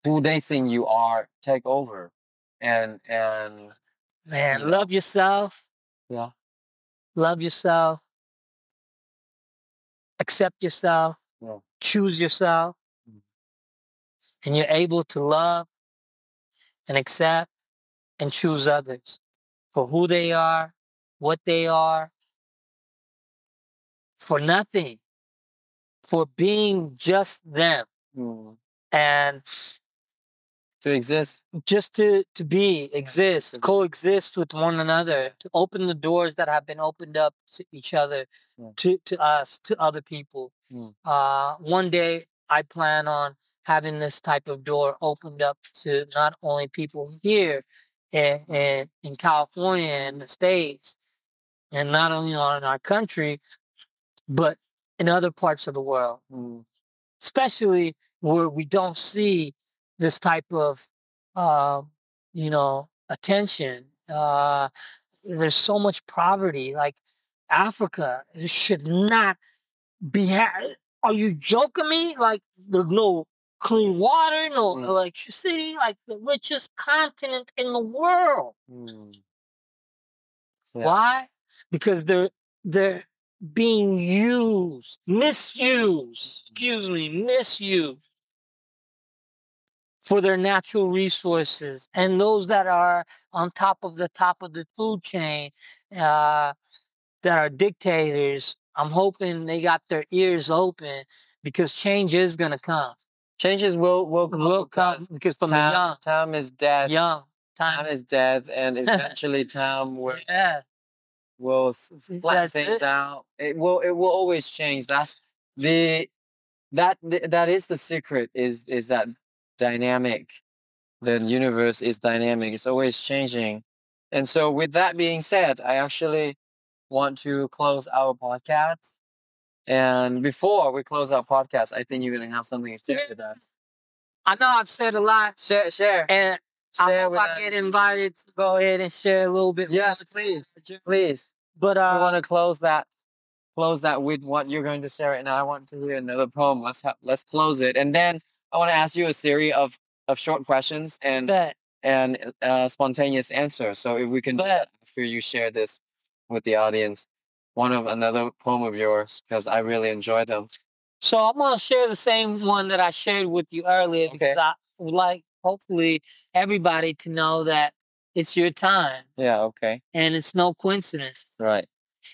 [SPEAKER 1] who they think you are take over? And and
[SPEAKER 3] Man,
[SPEAKER 1] Yeah.
[SPEAKER 3] love yourself.
[SPEAKER 1] Yeah.
[SPEAKER 3] Love yourself. Accept yourself.
[SPEAKER 1] Yeah.
[SPEAKER 3] Choose yourself.
[SPEAKER 1] Mm.
[SPEAKER 3] And you're able to love and accept and choose others for who they are, what they are, for nothing, for being just them.
[SPEAKER 1] hmm,
[SPEAKER 3] And
[SPEAKER 1] to exist.
[SPEAKER 3] just to to be exist
[SPEAKER 1] be.
[SPEAKER 3] coexist with one another to open the doors that have been opened up to each other
[SPEAKER 1] Yeah.
[SPEAKER 3] to to us to other people
[SPEAKER 1] Mm.
[SPEAKER 3] uh one day i plan on having this type of door opened up to not only people here in, in, in california and the states and not only in our country but in other parts of the world
[SPEAKER 1] Hmm.
[SPEAKER 3] especially where we don't see this type of uh, you know attention uh, there's so much poverty like africa should not be ha- are you joking me like there's no clean water no
[SPEAKER 1] Mm.
[SPEAKER 3] electricity like the richest continent in the world
[SPEAKER 1] Hmm. Yeah.
[SPEAKER 3] why because they're they're being used misused excuse me misused for their natural resources and those that are on top of the top of the food chain uh, that are dictators i'm hoping they got their ears open because change is going to come
[SPEAKER 1] Changes will will come.
[SPEAKER 3] will come
[SPEAKER 1] because
[SPEAKER 3] from the
[SPEAKER 1] time,
[SPEAKER 3] young
[SPEAKER 1] time is dead.
[SPEAKER 3] young
[SPEAKER 1] Time
[SPEAKER 3] time
[SPEAKER 1] is death, and eventually time will
[SPEAKER 3] yeah
[SPEAKER 1] will flatten things
[SPEAKER 3] it.
[SPEAKER 1] out. It will it will always change. That's the that that is the secret. Is is that dynamic? The universe is dynamic. It's always changing. And so, with that being said, I actually want to close our podcast. And before we close our podcast, I think you're gonna have something to share with us.
[SPEAKER 3] i know i've said a lot
[SPEAKER 1] Share, share,
[SPEAKER 3] and I hope I
[SPEAKER 1] us.
[SPEAKER 3] get invited to go ahead and share a little bit.
[SPEAKER 1] Yes, please, please.
[SPEAKER 3] But
[SPEAKER 1] I
[SPEAKER 3] uh,
[SPEAKER 1] want to close that close that with what you're going to share, right now. I want to hear another poem. Let's ha- let's close it, and then I want to ask you a series of of short questions, and
[SPEAKER 3] bet
[SPEAKER 1] and uh, spontaneous answers. So if we can do
[SPEAKER 3] Go ahead.
[SPEAKER 1] that after you share this with the audience, one of another poem of yours because I really enjoy them.
[SPEAKER 3] So I'm gonna share the same one that I shared with you earlier because
[SPEAKER 1] Okay.
[SPEAKER 3] I would like hopefully everybody to know that it's your time
[SPEAKER 1] Yeah. Okay.
[SPEAKER 3] and it's no coincidence.
[SPEAKER 1] Right.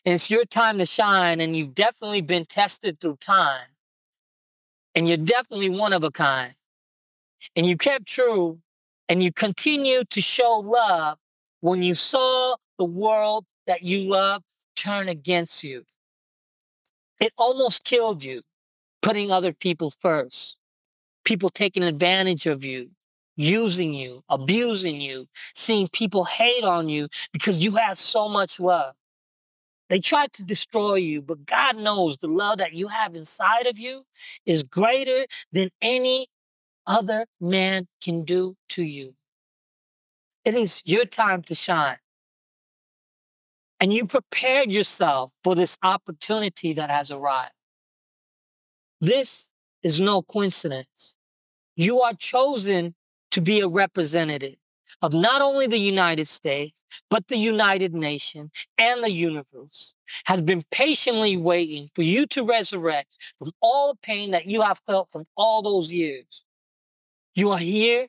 [SPEAKER 3] And it's your time to shine, and you've definitely been tested through time. And you're definitely one of a kind. And you kept true, and you continued to show love when you saw the world that you love turn against you. It almost killed you, putting other people first, people taking advantage of you, using you, abusing you, seeing people hate on you because you had so much love. They tried to destroy you, but God knows the love that you have inside of you is greater than any other man can do to you. It is your time to shine. And you prepared yourself for this opportunity that has arrived. This is no coincidence. You are chosen to be a representative of not only the United States, but the United Nation and the universe has been patiently waiting for you to resurrect from all the pain that you have felt from all those years. You are here,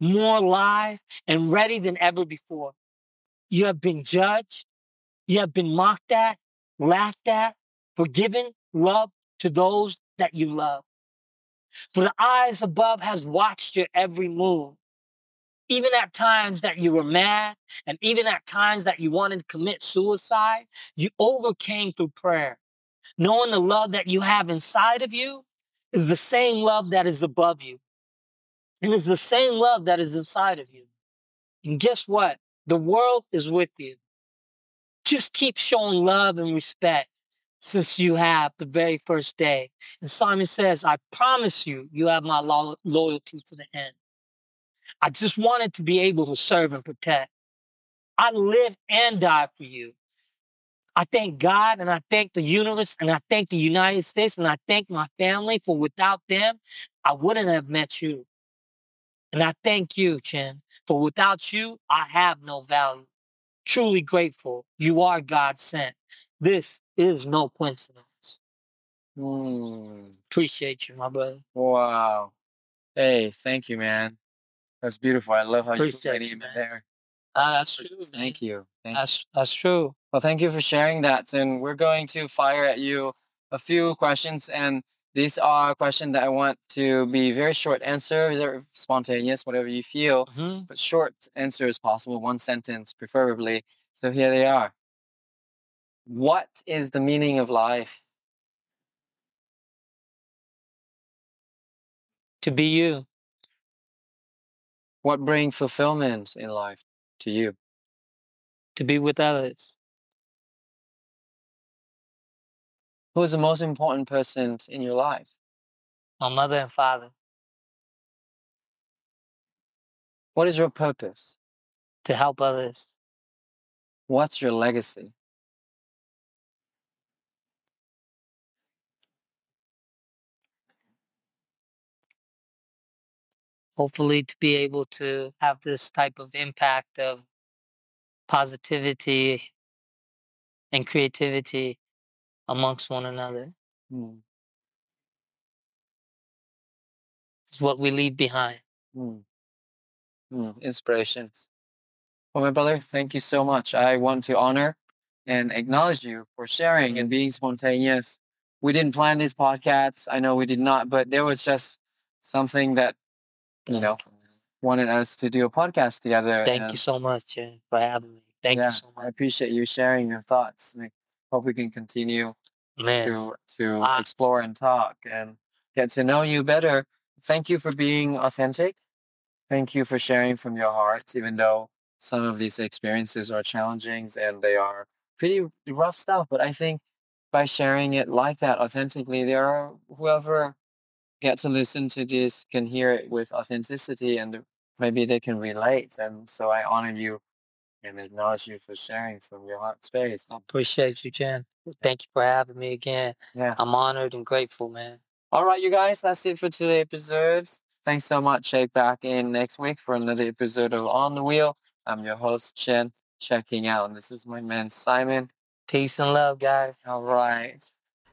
[SPEAKER 3] more alive and ready than ever before. You have been judged. You have been mocked at, laughed at, forgiven, loved to those that you love. For the eyes above has watched your every move even at times that you were mad and even at times that you wanted to commit suicide, you overcame through prayer. Knowing the love that you have inside of you is the same love that is above you. And it's the same love that is inside of you. And guess what? The world is with you. Just keep showing love and respect since you have the very first day. And Simon says, I promise you, you have my lo- loyalty to the end. I just wanted to be able to serve and protect. I live and die for you. I thank God and I thank the universe and I thank the United States and I thank my family for without them, I wouldn't have met you. And I thank you, Chien, for without you, I have no value. Truly grateful. You are God sent. This is no coincidence.
[SPEAKER 1] Hmm.
[SPEAKER 3] Appreciate you, my brother.
[SPEAKER 1] Wow. Hey, thank you, man. That's beautiful. I love how you put
[SPEAKER 3] Appreciate
[SPEAKER 1] my
[SPEAKER 3] it,
[SPEAKER 1] name in
[SPEAKER 3] man.
[SPEAKER 1] there.
[SPEAKER 3] Ah, that's true.
[SPEAKER 1] Thank you. Thank.
[SPEAKER 3] That's that's true.
[SPEAKER 1] Well, thank you for sharing that. And we're going to fire at you a few questions. And these are questions that I want to be very short answers or spontaneous, whatever you feel,
[SPEAKER 3] Mhm.
[SPEAKER 1] but short answers possible, one sentence preferably. So here they are. What is the meaning of life?
[SPEAKER 3] To be you.
[SPEAKER 1] What brings fulfillment in life to you?
[SPEAKER 3] To be with others.
[SPEAKER 1] Who is the most important person in your life?
[SPEAKER 3] My mother and father.
[SPEAKER 1] What is your purpose?
[SPEAKER 3] To help others.
[SPEAKER 1] What's your legacy?
[SPEAKER 3] Hopefully to be able to have this type of impact of positivity and creativity amongst one another is what we leave behind.
[SPEAKER 1] Hmm. Hmm. Inspirations. Well, my brother, thank you so much. I want to honor and acknowledge you for sharing and being spontaneous. We didn't plan these podcasts. I know we did not, but there was just something that, you know, wanted us to do a podcast together.
[SPEAKER 3] Thank
[SPEAKER 1] and
[SPEAKER 3] you so much yeah, for having me. Thank
[SPEAKER 1] yeah,
[SPEAKER 3] you so much.
[SPEAKER 1] I appreciate you sharing your thoughts. and I hope we can continue
[SPEAKER 3] Man,
[SPEAKER 1] to to
[SPEAKER 3] Ah.
[SPEAKER 1] explore and talk and get to know you better. Thank you for being authentic. Thank you for sharing from your hearts, even though some of these experiences are challenging and they are pretty rough stuff. But I think by sharing it like that authentically, there are whoever gets to listen to this can hear it with authenticity and maybe they can relate. And so I honor you and acknowledge you for sharing from your heart space.
[SPEAKER 3] I appreciate you, Chien. Thank you for having me again.
[SPEAKER 1] Yeah.
[SPEAKER 3] I'm honored and grateful, man.
[SPEAKER 1] All right, you guys, that's it for today's episode. Thanks so much. Check back in next week for another episode of On the Wheel. I'm your host, Chien, checking out. And this is my man, Simon.
[SPEAKER 3] Peace and love, guys.
[SPEAKER 1] All right.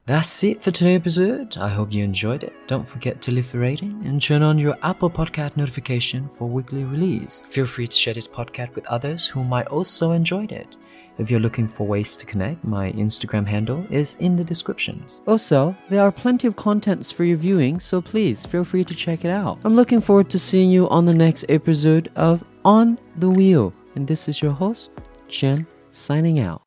[SPEAKER 2] That's it for today's episode. I hope you enjoyed it. Don't forget to leave a rating and turn on your Apple Podcast notification for weekly release. Feel free to share this podcast with others who might also enjoy it. If you're looking for ways to connect, my Instagram handle is in the descriptions. Also, there are plenty of contents for your viewing, so please feel free to check it out. I'm looking forward to seeing you on the next episode of On the Wheel. And this is your host, Chien, signing out.